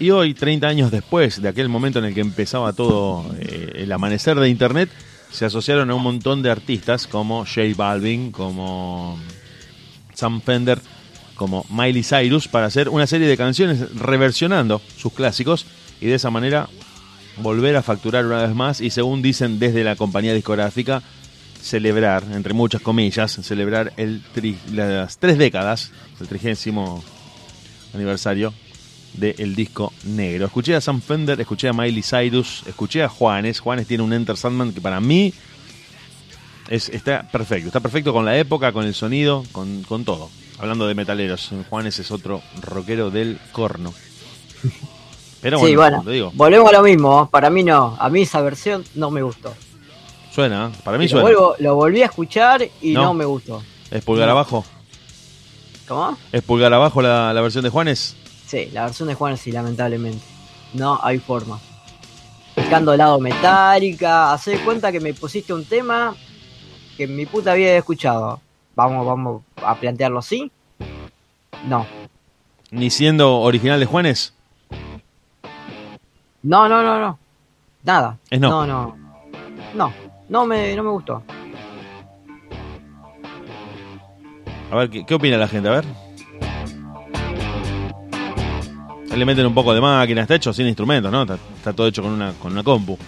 Y hoy, 30 años después de aquel momento en el que empezaba todo eh, el amanecer de Internet, se asociaron a un montón de artistas como J Balvin, como Sam Fender como Miley Cyrus para hacer una serie de canciones reversionando sus clásicos y de esa manera volver a facturar una vez más y según dicen desde la compañía discográfica celebrar, entre muchas comillas, celebrar el las tres décadas, el trigésimo aniversario del disco negro. Escuché a Sam Fender, escuché a Miley Cyrus, escuché a Juanes. Juanes tiene un Enter Sandman que para mí está perfecto, está perfecto con la época, con el sonido, con, todo. Hablando de metaleros, Juanes es otro rockero del corno. Pero bueno, digo. volvemos a lo mismo, para mí no, a mí esa versión no me gustó. Suena, para mí suena. lo volví a escuchar y no, me gustó. ¿Es pulgar abajo? ¿Cómo? ¿Es pulgar abajo la, la, versión de Juanes? Sí, la versión de Juanes sí, lamentablemente. No hay forma. Buscando el lado metálica, hace cuenta que me pusiste un tema que mi puta había escuchado. Vamos, vamos a plantearlo así. No. ¿Ni siendo original de Juanes? No, no, no, no. Nada. Es no. No, no. No, no me, no me gustó. A ver, ¿qué, opina la gente? A ver. Le meten un poco de máquina, está hecho sin instrumentos, ¿no? Está, todo hecho con una, con una compu.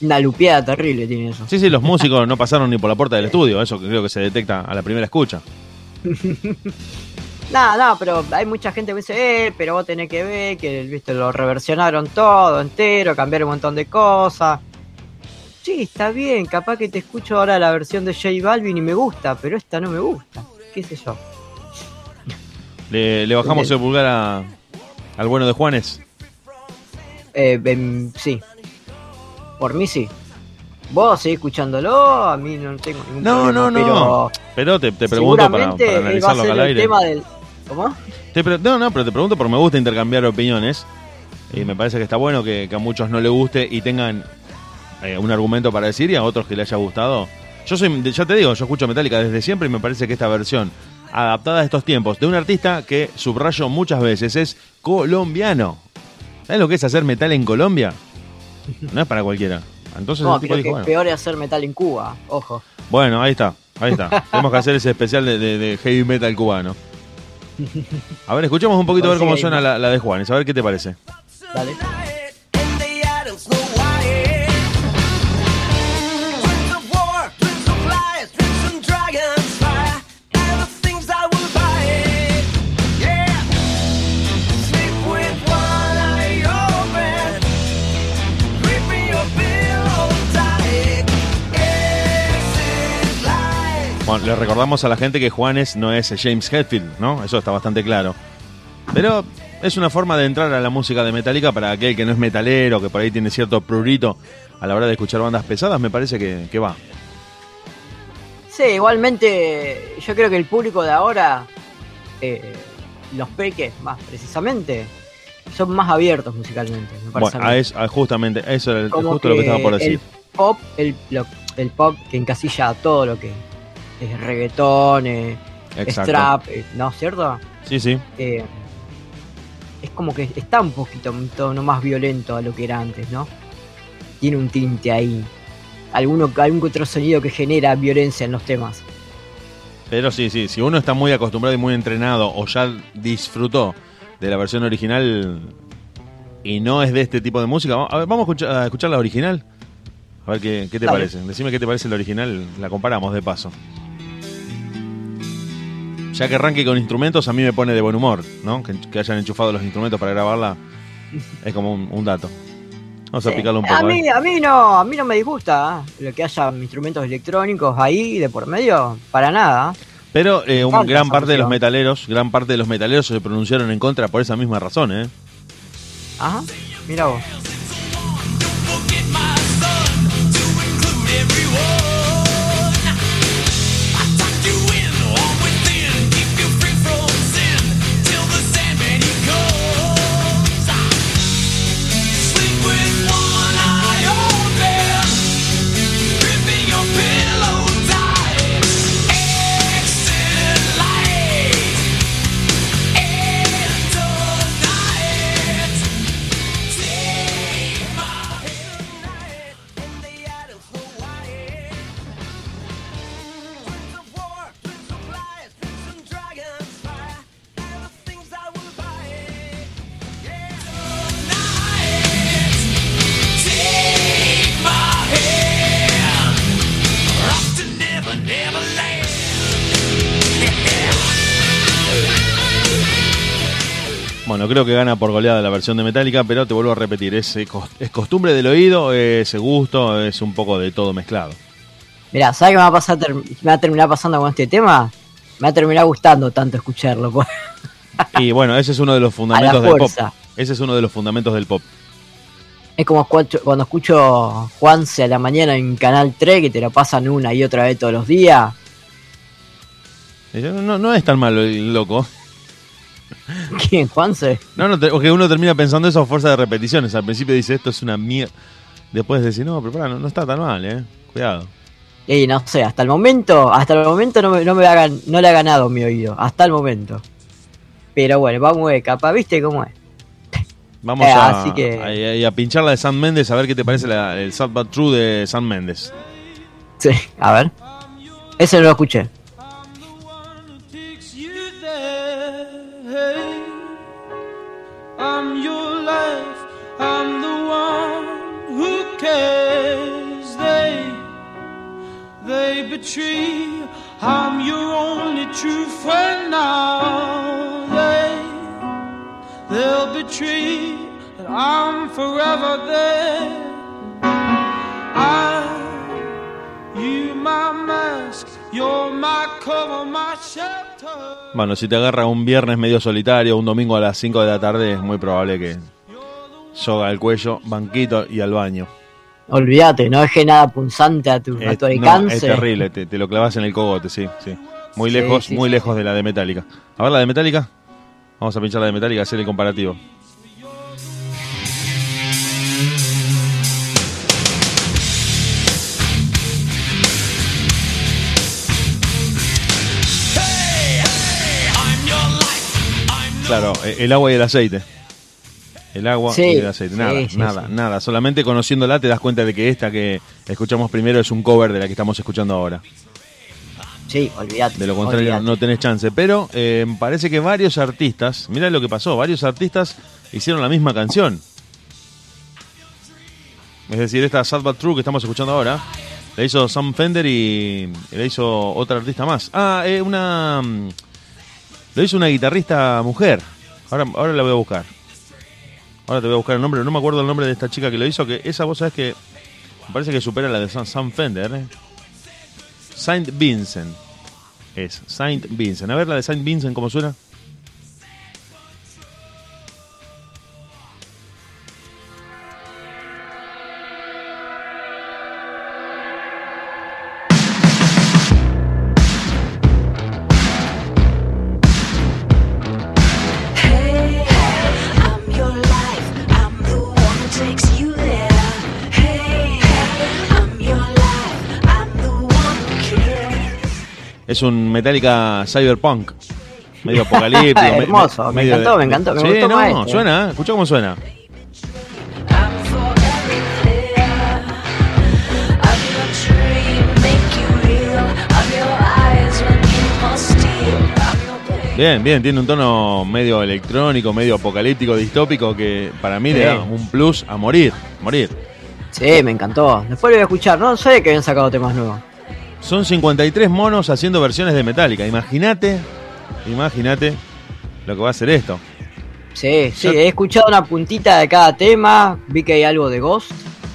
Una lupeada terrible tiene eso. Sí, sí, los músicos no pasaron ni por la puerta del estudio, eso creo que se detecta a la primera escucha. no, no, pero hay mucha gente que dice, eh, pero vos tenés que ver que viste lo reversionaron todo entero, cambiaron un montón de cosas. Sí, está bien, capaz que te escucho ahora la versión de J Balvin y me gusta, pero esta no me gusta. ¿Qué sé yo? ¿Le, bajamos el pulgar al bueno de Juanes? Eh, sí, Por mí sí. Vos seguís escuchándolo, a mí no tengo ningún No, problema. no, no. Pero Pero te, te pregunto para, para analizarlo al el aire. tema del... ¿Cómo? Te pre- no, no, pero te pregunto porque me gusta intercambiar opiniones. Y me parece que está bueno que, que a muchos no le guste y tengan eh, un argumento para decir y a otros que le haya gustado. Yo soy, ya te digo, yo escucho Metallica desde siempre y me parece que esta versión adaptada a estos tiempos de un artista que subrayo muchas veces es colombiano. ¿Sabes lo que es hacer metal en Colombia? No es para cualquiera. Entonces No, el tipo creo que dijo, es bueno, peor es hacer metal en Cuba, ojo. bueno, ahí está, ahí está. Tenemos que hacer ese especial de, de- de heavy metal cubano. A ver, escuchemos un poquito a ver cómo suena la, la de Juanes, a ver qué te parece. Dale. Bueno, le recordamos a la gente que Juanes no es James Hetfield, ¿no? Eso está bastante claro. Pero es una forma de entrar a la música de Metallica para aquel que no es metalero, que por ahí tiene cierto prurito a la hora de escuchar bandas pesadas, me parece que, que va. Sí, igualmente yo creo que el público de ahora, eh, los peques más precisamente, son más abiertos musicalmente, me parece. Bueno, a eso, a justamente, eso Como justo lo que estaba por decir. El pop, el, lo- el pop que encasilla todo lo que es reggaetón, eh, strap, eh, ¿no? ¿Cierto? Sí, sí. Eh, es como que está un poquito un tono más violento a lo que era antes, ¿no? Tiene un tinte ahí. Alguno, algún otro sonido que genera violencia en los temas. Pero sí, sí, si uno está muy acostumbrado y muy entrenado o ya disfrutó de la versión original y no es de este tipo de música, vamos a, ver, vamos a escuchar, a escuchar la original. A ver qué, qué te Dale. parece. Decime qué te parece la original, la comparamos de paso. Ya que arranque con instrumentos, a mí me pone de buen humor, ¿no? Que, que hayan enchufado los instrumentos para grabarla es como un, un dato. Vamos a Sí. picarlo un poco. A ¿eh? mí, a mí no, a mí no me disgusta ¿eh? lo que haya instrumentos electrónicos ahí de por medio, para nada. Pero eh, un gran parte de los metaleros, gran parte de los metaleros se pronunciaron en contra por esa misma razón, ¿eh? Ajá, mira vos. Bueno, creo que gana por goleada la versión de Metallica, pero te vuelvo a repetir, es, eh, es costumbre del oído, es gusto, es un poco de todo mezclado. Mirá, ¿sabes qué me va a pasar? me va a terminar pasando con este tema? Me va a terminar gustando tanto escucharlo. pues. Y bueno, ese es uno de los fundamentos del pop. Ese es uno de los fundamentos del pop. Es como cuando escucho Juanse a la mañana en Canal 3, que te lo pasan una y otra vez todos los días. Yo, No, no es tan malo el loco. ¿Quién, Juanse? No, no, porque uno termina pensando eso a fuerza de repeticiones. Al principio dice esto es una mierda. Después decir, no, pero pará, no, no está tan mal, eh. Cuidado. Y no sé, hasta el momento, hasta el momento no, me, no, me hagan, no le ha ganado mi oído, hasta el momento. Pero bueno, vamos a ver, capaz, ¿viste cómo es? Vamos Eh, a, así que- a, a- a pinchar la de San Méndez, a ver qué te parece la- el Sad But True de San Méndez. Sí, a ver. Ese no lo escuché. Betray. I'm your only true friend now. They, they'll betray. And I'm forever there. I, you my mask. You're my cover, my shelter. Bueno, si te agarra un viernes medio solitario, un domingo a las 5 de la tarde, es muy probable que soga al cuello, banquito y al baño. Olvídate, no deje nada punzante a tu, a Es- tu no, es terrible, te, te lo clavas en el cogote, sí, sí. Muy lejos, sí, muy sí, lejos de la de Metallica. A ver la de Metallica. Vamos a pinchar la de Metallica, hacer el comparativo. Claro, eh, el agua y el aceite. El agua Sí, y el aceite. Nada, sí, nada, sí. nada. Solamente conociéndola te das cuenta de que esta que escuchamos primero es un cover de la que estamos escuchando ahora. Sí, olvídate. De lo contrario, no tenés chance. Pero eh, parece que varios artistas, mira lo que pasó, varios artistas hicieron la misma canción. Es decir, esta Sad But True que estamos escuchando ahora, la hizo Sam Fender y la hizo otra artista más. Ah, eh, una. mm, Lo hizo una guitarrista mujer. Ahora, ahora la voy a buscar. Ahora te voy a buscar el nombre. No me acuerdo el nombre de esta chica que lo hizo. Que esa voz sabes que. Parece que supera la de Sam, Sam Fender. ¿eh? Saint Vincent. Es Saint Vincent. A ver la de Saint Vincent, ¿cómo suena? Es un Metallica Cyberpunk. Medio apocalíptico. me- Hermoso, me encantó, me encantó, me sí, gustó no, más este. suena, ¿eh? escucha cómo suena. Bien, bien, tiene un tono medio electrónico, medio apocalíptico, distópico, que para mí le da un plus a morir, morir. Sí, me encantó. Después lo voy a escuchar. No sé que habían sacado temas nuevos. Son 53 monos haciendo versiones de Metallica. Imagínate, imagínate lo que va a ser esto. Sí, sí, Yo- he escuchado una puntita de cada tema. Vi que hay algo de Ghost.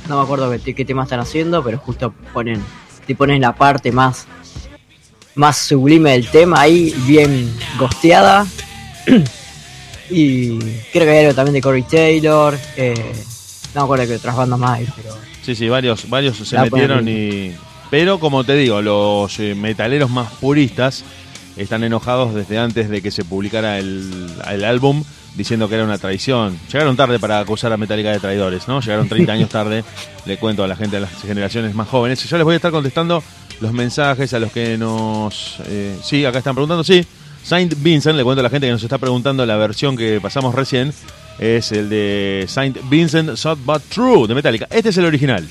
No me acuerdo qué, qué tema están haciendo, pero justo ponen, te ponen la parte más, más sublime del tema ahí, bien gosteada. y creo que hay algo también de Corey Taylor. eh, no me acuerdo que otras bandas más hay, pero Sí, sí, varios, varios se metieron y... Pero como te digo, los eh, metaleros más puristas están enojados desde antes de que se publicara el, el álbum diciendo que era una traición. Llegaron tarde para acusar a Metallica de traidores, ¿no? Llegaron 30 años tarde, le cuento a la gente de las generaciones más jóvenes. Yo les voy a estar contestando los mensajes a los que nos... eh, sí, acá están preguntando, sí. Saint Vincent, le cuento a la gente que nos está preguntando la versión que pasamos recién, es el de Saint Vincent Sad But True de Metallica. Este es el original.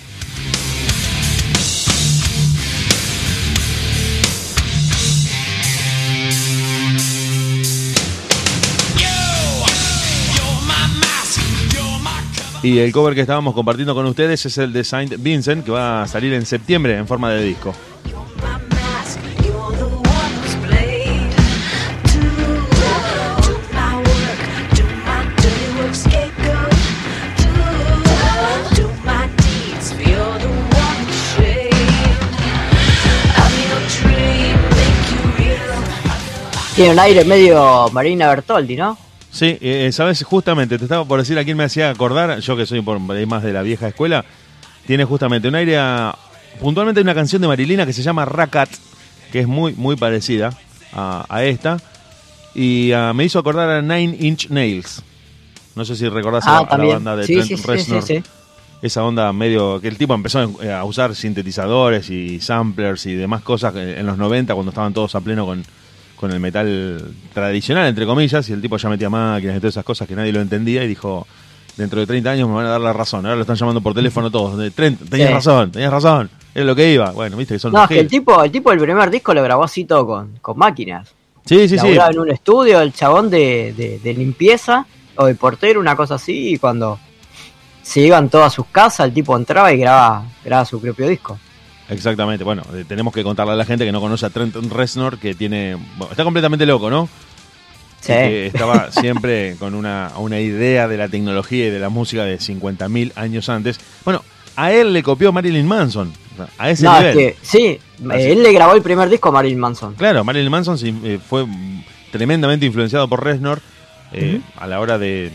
Y el cover que estábamos compartiendo con ustedes es el de Saint Vincent, que va a salir en septiembre en forma de disco. Tiene un aire medio Marina Bertoldi, ¿no? Sí, eh, sabes, justamente, te estaba por decir a quién me hacía acordar, yo que soy por más de la vieja escuela, tiene justamente un aire a- Puntualmente hay una canción de Marilina que se llama Racat, que es muy, muy parecida a, a esta, y ah, me hizo acordar a Nine Inch Nails. No sé si recordás a, Ah, a la banda de Sí, Trent sí, sí, sí, Reznor. sí. Esa onda medio que el tipo empezó eh, a usar sintetizadores y samplers y demás cosas que en los 90 cuando estaban todos a pleno con, con el metal tradicional, entre comillas, y el tipo ya metía máquinas y todas esas cosas que nadie lo entendía y dijo, dentro de 30 años me van a dar la razón. Ahora lo están llamando por teléfono todos. De 30, tenías Sí. razón, tenías razón. Era lo que iba. Bueno, viste que son No, es que el tipo, el tipo del primer disco lo grabó así todo con, con máquinas. Sí, sí, sí. En un estudio, el chabón de, de- de limpieza o de portero, una cosa así, y cuando se iban todas sus casas, el tipo entraba y grababa, grababa su propio disco. Exactamente. Bueno, eh, tenemos que contarle a la gente que no conoce a Trent Reznor, que tiene... bueno, está completamente loco, ¿no? Sí. y que estaba siempre con una, una idea de la tecnología y de la música de 50.000 años antes. Bueno, a él le copió Marilyn Manson, a ese No, nivel. es que, sí, Así. eh, él le grabó el primer disco a Marilyn Manson. Claro, Marilyn Manson eh, fue tremendamente influenciado por Reznor eh, a la hora de,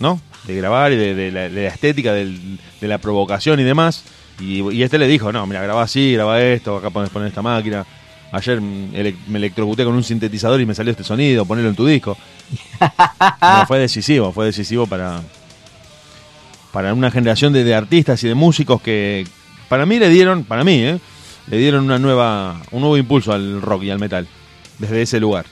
¿no? de grabar y de, de la, de la estética, del- de la provocación y demás. Y, y este le dijo, no, mira, graba así, graba esto, acá pones poner esta máquina. Ayer ele- me electrocuté con un sintetizador y me salió este sonido, ponelo en tu disco. No, fue decisivo, fue decisivo para, para una generación de, de artistas y de músicos que para mí le dieron, para mí, ¿eh? le dieron una nueva, un nuevo impulso al rock y al metal desde ese lugar.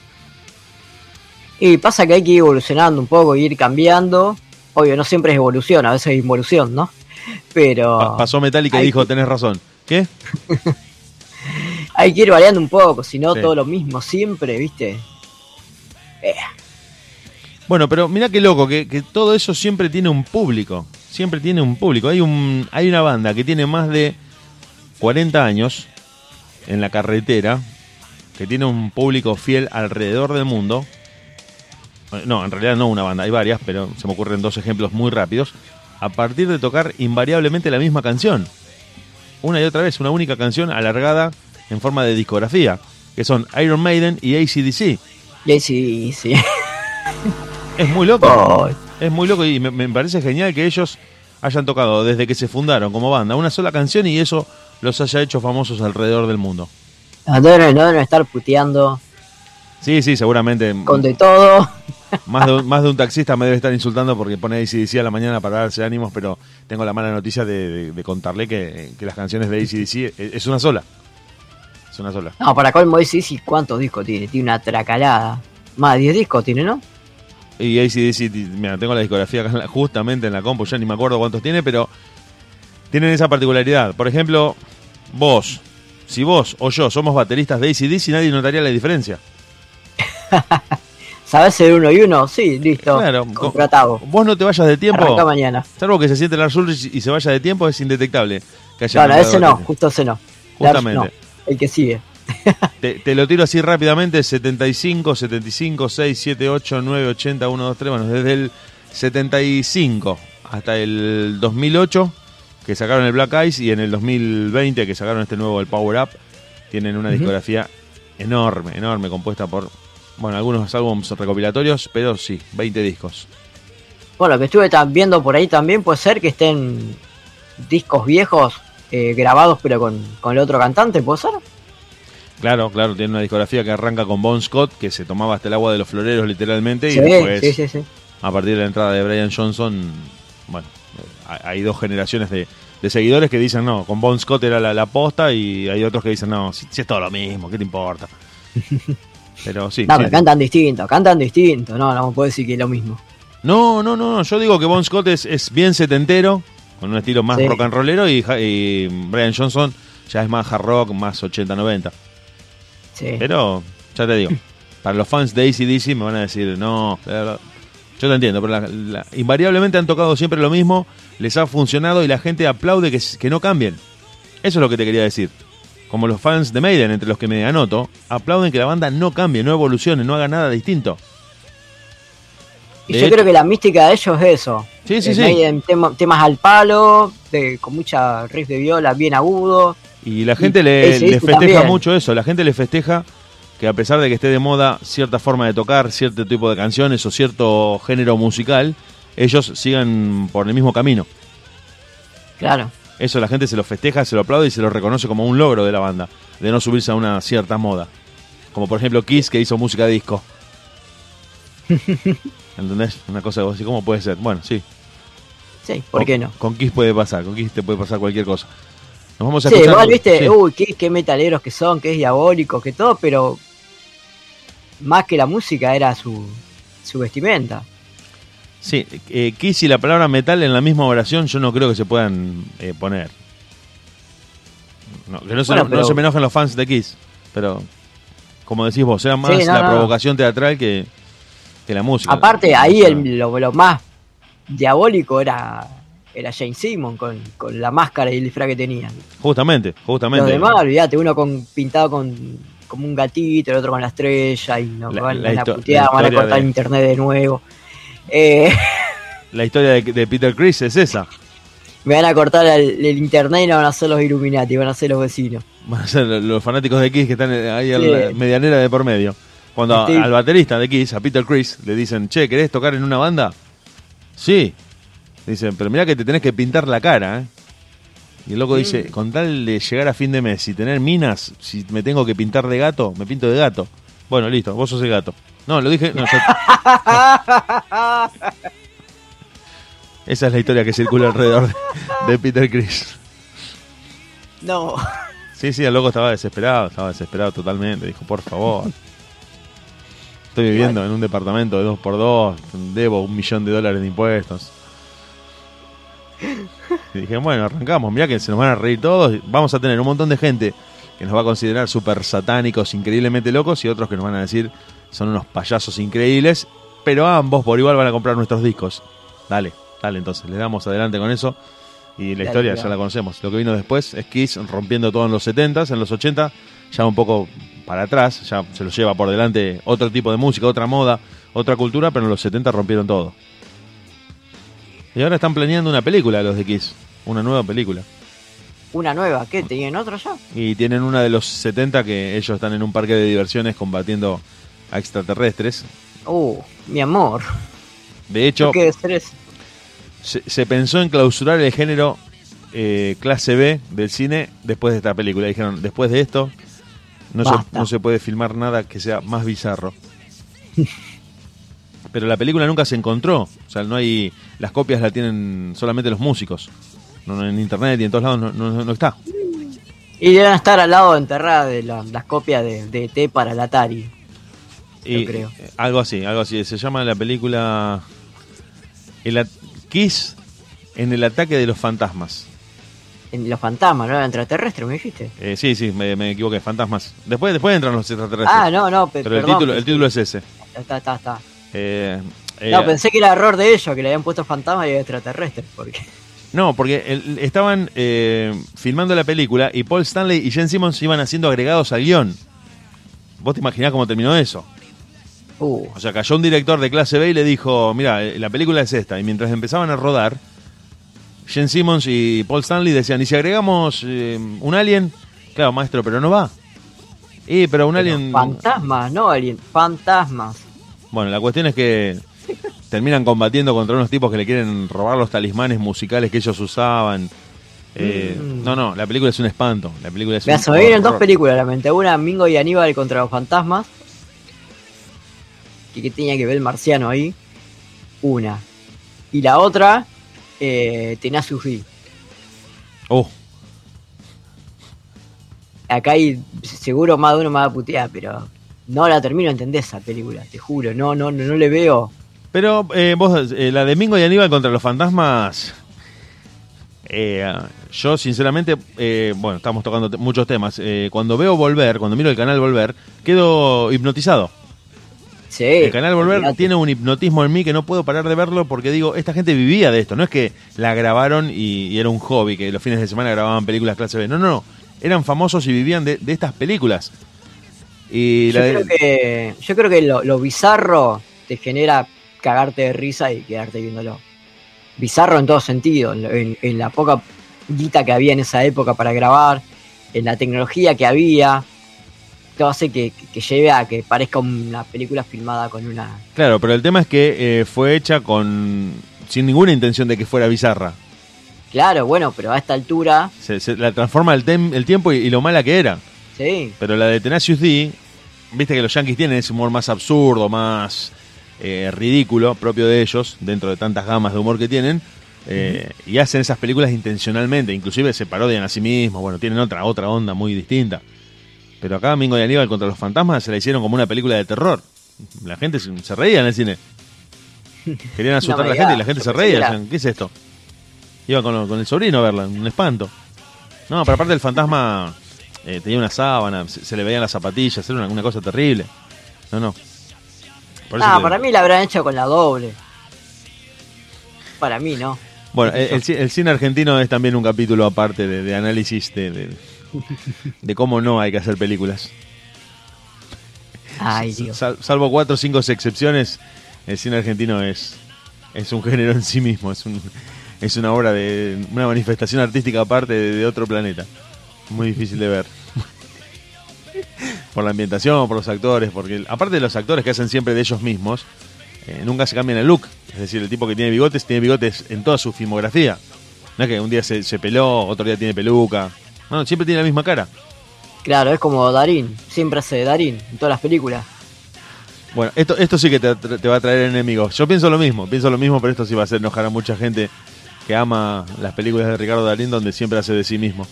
Y pasa que hay que ir evolucionando un poco, ir cambiando. Obvio, no siempre es evolución, a veces es involución, ¿no? Pero Pa- pasó Metallica y dijo, que- tenés razón. ¿Qué? hay que ir variando un poco, si no Sí. todo lo mismo siempre, ¿viste? Bueno, pero mira qué loco, que, que todo eso siempre tiene un público. Siempre tiene un público. Hay, un, hay una banda que tiene más de 40 años en la carretera, que tiene un público fiel alrededor del mundo. Eh, No, en realidad no una banda, hay varias, pero se me ocurren dos ejemplos muy rápidos. A partir de tocar invariablemente la misma canción. Una y otra vez, una única canción alargada en forma de discografía, que son Iron Maiden y ACDC. Y sí. Es muy loco. Oh, Es muy loco y me, me parece genial que ellos hayan tocado desde que se fundaron como banda una sola canción y eso los haya hecho famosos alrededor del mundo. no deben estar puteando Sí, sí, seguramente con de todo. más, de, un- más de un taxista me debe estar insultando porque pone ACDC a la mañana para darse ánimos, pero tengo la mala noticia de, de- de contarle que, que las canciones de ACDC es, es una sola. Es una sola. No, para colmo sí, ¿cuántos discos tiene? Tiene una tracalada. Más de 10 discos tiene, ¿no? Y ACDC, mira, tengo la discografía acá justamente en la compu, ya ni me acuerdo cuántos tiene, pero tienen esa particularidad. Por ejemplo, vos, si vos o yo somos bateristas de ACDC, nadie notaría la diferencia. ¿Sabes ser uno y uno? Sí, listo. Claro, contratado. co- Vos no te vayas de tiempo, Arranca mañana. salvo que se siente Lars Ulrich y se vaya de tiempo, es indetectable. Que haya No, no, cambiado ese no, justo ese no. Justamente. Lars no, el que sigue. Te, te lo tiro así rápidamente, 75, 75, 6, 7, 8, 9, 80, 1, 2, 3, bueno, desde el 75 hasta el 2008, que sacaron el Black Eyes, y en el 2020, que sacaron este nuevo, el Power Up, tienen una Ujú. discografía enorme, enorme, compuesta por, bueno, algunos álbumes recopilatorios, pero sí, 20 discos. Bueno, lo que estuve viendo por ahí también puede ser que estén discos viejos eh, grabados pero con, con el otro cantante, ¿puede ser? Claro, claro, tiene una discografía que arranca con Bon Scott, que se tomaba hasta el agua de los floreros literalmente, y Sí, después... sí, sí, a partir de la entrada de Brian Johnson, bueno, eh, hay- hay dos generaciones de, de seguidores que dicen, no, con Bon Scott era la, la posta y hay otros que dicen, no, si, si es todo lo mismo, ¿qué te importa? Pero sí. No, pero cantan distinto, cantan distinto, no, no puedo decir que es lo mismo. no, no, no, no, yo digo que Bon Scott es, es bien setentero, con un estilo más Sí. rock and rollero y, y Brian Johnson ya es más hard rock, más 80-90. Sí. Pero, ya te digo, para los fans de ACDC me van a decir, no, yo te entiendo, pero la- la- invariablemente han tocado siempre lo mismo, les ha funcionado y la gente aplaude que, que no cambien. Eso es lo que te quería decir. Como los fans de Maiden, entre los que me anoto, aplauden que la banda no cambie, no evolucione, no haga nada distinto. Y de yo hecho- creo que la mística de ellos es eso. Sí, sí, Eh, sí. Maiden, tema- temas al palo, de- con mucha riff de viola bien agudo. Y la gente Y le, festeja también. mucho eso, la gente le festeja que a pesar de que esté de moda cierta forma de tocar, cierto tipo de canciones o cierto género musical, ellos sigan por el mismo camino. Claro. Eso la gente se lo festeja, se lo aplaude y se lo reconoce como un logro de la banda, de no subirse a una cierta moda. Como por ejemplo Kiss que hizo música disco. ¿Entendés? Una cosa así, ¿cómo puede ser? Bueno, sí. Sí, ¿por Con- qué no? Con Kiss puede pasar, con Kiss te puede pasar cualquier cosa. Nos vamos a Sí, escuchar- igual viste, sí. uy, qué, qué metaleros que son, que es diabólico, que todo, pero más que la música era su, su vestimenta. Sí, eh, Kiss y la palabra metal en la misma oración yo no creo que se puedan eh, poner. No, que no se, Bueno, no pero- se me enojen los fans de Kiss, pero como decís vos, era más Sí, no, la no. provocación teatrral que, que la música. Aparte, ahí el- lo, lo más diabólico era, era Jane Simon con, con la máscara y el disfraz que tenía. Justamente, justamente. Los demás, olvídate, uno con pintado con como un gatito, el otro con la estrella, y nos La- van, la van a putear, van a cortar de- internet de nuevo. Eh, La historia de, de Peter Chris es esa. me van a cortar el, el internet y no van a ser los Illuminati, van a ser los vecinos. Van a ser los fanáticos de Kiss que están ahí a Sí. la medianera de por medio. Cuando al baterista de Kiss, a Peter Chris, le dicen, che, ¿querés tocar en una banda? Sí. Dicen, pero mirá que te tenés que pintar la cara, ¿eh? Y el loco dice, con tal de llegar a fin de mes y tener minas, si me tengo que pintar de gato, me pinto de gato. Bueno, listo, vos sos el gato. No, lo dije... no, yo- Esa es la historia que circula alrededor de, de Peter Chris. No. Sí, sí, el loco estaba desesperado, estaba desesperado totalmente. Dijo, por favor. Estoy viviendo en un departamento de dos por dos, debo un millón de dólares de impuestos. Y dije, bueno, arrancamos, mirá que se nos van a reír todos. Vamos a tener un montón de gente que nos va a considerar súper satánicos, increíblemente locos, y otros que nos van a decir son unos payasos increíbles, pero ambos por igual van a comprar nuestros discos. Dale, dale, entonces, le damos adelante con eso. Y la Dale, historia dale. ya la conocemos. Lo que vino después es Kiss rompiendo todo en los 70s, en los 80, ya un poco para atrás, ya se lo lleva por delante otro tipo de música, otra moda, otra cultura, pero en los 70 rompieron todo. Y ahora están planeando una película los de Kiss, una nueva película. Una nueva, ¿qué? ¿Tenían otro ya? Y tienen una de los 70 que ellos están en un parque de diversiones combatiendo a extraterrestres. Uh, mi amor. De hecho, ¿Qué estrés? se, se pensó en clausurar el género eh, clase B del cine después de esta película. Dijeron, después de esto, no se, no se puede filmar nada que sea más bizarro. Pero la película nunca se encontró. O sea, no hay. Las copias la tienen solamente los músicos. No, en internet y en todos lados no, no- no está. Y deben estar al lado enterrada de la- las copias de, de ET para el Atari. Y, creo. eh, algo así, algo así. Se llama la película el Kiss en el ataque de los fantasmas. En los fantasmas, ¿no? Extraterrestres, me dijiste. Eh, sí, sí, me, me equivoqué, fantasmas. Después, después entran los extraterrestres. Ah, no, no, pe- Pero el título, el título es ese. Está, está, está. Eh, eh, No, pensé que era error de ellos, que le habían puesto fantasmas y extraterrestres. Porque... no, porque el- estaban eh, filmando la película y Paul Stanley y Jen Simmons iban haciendo agregados al guion. ¿Vos te imaginás cómo terminó eso? Uh, O sea, cayó un director de clase B y le dijo, mira, la película es esta. Y mientras empezaban a rodar, Jen Simmons y Paul Stanley decían, ¿y si agregamos eh, un alien? Claro, maestro, pero no va. Y, pero un pero alien... Fantasmas, no alien, fantasmas. Bueno, la cuestión es que terminan combatiendo contra unos tipos que le quieren robar los talismanes musicales que ellos usaban. Eh, Mm. No, no, la película es un espanto. La película es un me vienen dos películas la mente. Una, Mingo y Aníbal contra los fantasmas. Que, que tenía que ver el marciano ahí. Una. Y la otra, eh, Tenacious D. Oh, Acá hay seguro más de uno me va a putear, pero no la termino de entender esa película, te juro. No, no, no, no le veo. Pero eh, vos, eh, la de Mingo y Aníbal contra los fantasmas. eh, yo, sinceramente, eh, bueno, estamos tocando muchos temas. Eh, cuando veo Volver, cuando miro el canal Volver, quedo hipnotizado. Sí. El canal Volver tiene un hipnotismo en mí que no puedo parar de verlo porque digo, esta gente vivía de esto. No es que la grabaron y, y era un hobby, que los fines de semana grababan películas clase B. No, no, no. Eran famosos y vivían de, de estas películas. Y Yo la de- creo que, yo creo que lo, lo bizarro te genera cagarte de risa y quedarte viéndolo. Bizarro en todo sentido, en, la poca guita que había en esa época para grabar, en la tecnología que había, todo hace que, que- que lleve a que parezca una película filmada con una... Claro, pero el tema es que eh, fue hecha con sin ninguna intención de que fuera bizarra. Claro, bueno, pero a esta altura, Se, se la transforma el, tem- el tiempo y, y lo mala que era. sí, Pero la de Tenacious D, viste que los yankees tienen ese humor más absurdo, más eh, ridículo, propio de ellos, dentro de tantas gamas de humor que tienen, eh, y hacen esas películas intencionalmente, inclusive se parodian a sí mismos, bueno, tienen otra, otra onda muy distinta. Pero acá Mingo y Aníbal contra los fantasmas se la hicieron como una película de terror. La gente se, se reía en el cine. Querían asustar a la gente y la gente se reía. ¿Qué es esto? Iba con, con el sobrino a verla, un espanto. No, pero aparte el fantasma eh, tenía una sábana, se, se le veían las zapatillas, era una, una cosa terrible. No, no. Ah, para mí la habrán hecho con la doble. Para mí, ¿no? Bueno, el, el ci- el cine argentino es también un capítulo aparte de, de análisis de, de, de cómo no hay que hacer películas. Ay, Dios. Sal- salvo cuatro o cinco excepciones, el cine argentino es, es un género en sí mismo, es, un, es una obra de una manifestación artística aparte de, de otro planeta. Muy difícil de ver. Por la ambientación, por los actores, porque aparte de los actores que hacen siempre de ellos mismos, eh, nunca se cambian el look. Es decir, el tipo que tiene bigotes tiene bigotes en toda su filmografía. No es que un día se, se peló, otro día tiene peluca. No, siempre tiene la misma cara. Claro, es como Darín, siempre hace de Darín en todas las películas. Bueno, esto, esto sí que te, te va a traer enemigos. Yo pienso lo mismo, pienso lo mismo, pero esto sí va a hacer enojar a mucha gente que ama las películas de Ricardo Darín donde siempre hace de sí mismo.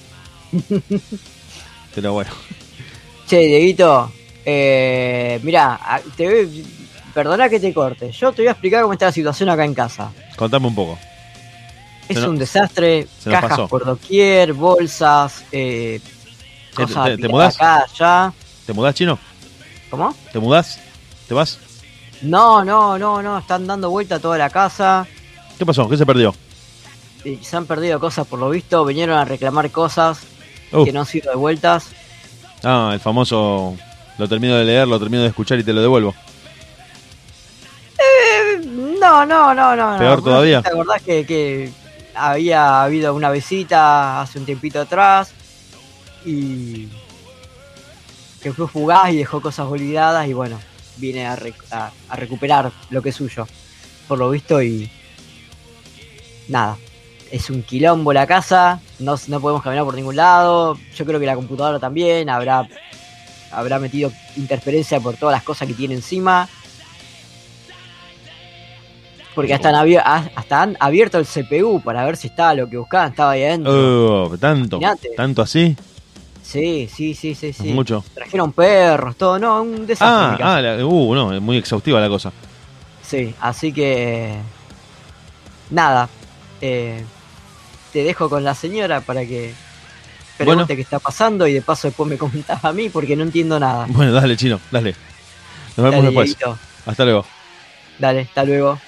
Pero bueno, Che, Dieguito, eh, mira, te voy- perdona que te corte. Yo te voy a explicar cómo está la situación acá en casa. contame un poco. Es un desastre, cajas pasó. por doquier, bolsas, eh, ¿Te- cosas te- te mudás? acá, allá. ¿Te mudás, chino? ¿Cómo? ¿Te mudás? ¿Te vas? No, no, no, no, están dando vuelta toda la casa. ¿Qué pasó? ¿Qué se perdió? y se han perdido cosas por lo visto, vinieron a reclamar cosas Uh, que no han sido devueltas. Ah, el famoso. Lo termino de leer, lo termino de escuchar y te lo devuelvo. No, no, no, no. Peor no. todavía. ¿Te acordás que, que había habido una visita hace un tiempito atrás y que fue fugaz y dejó cosas olvidadas y bueno, a, rec- a- a recuperar lo que es suyo, por lo visto y nada. Es un quilombo la casa, no, no podemos caminar por ningún lado, yo creo que la computadora también habrá, habrá metido interferencia por todas las cosas que tiene encima. Porque hasta han, hasta abierto el CPU para ver si estaba lo que buscaban, estaba ahí adentro. Oh, tanto. Imaginate. ¿Tanto así? Sí, sí, sí, sí, sí. Mucho. Trajeron perros, todo, no, un desastre. Ah, ah, la- uh, no, es muy exhaustiva la cosa. Sí, así que. Nada. eh, te dejo con la señora para que pregunte Bueno. qué está pasando y de paso después me comentás a mí porque no entiendo nada. Bueno, dale, chino, dale. Nos vemos Dale, después. Hasta luego. Dale, hasta luego.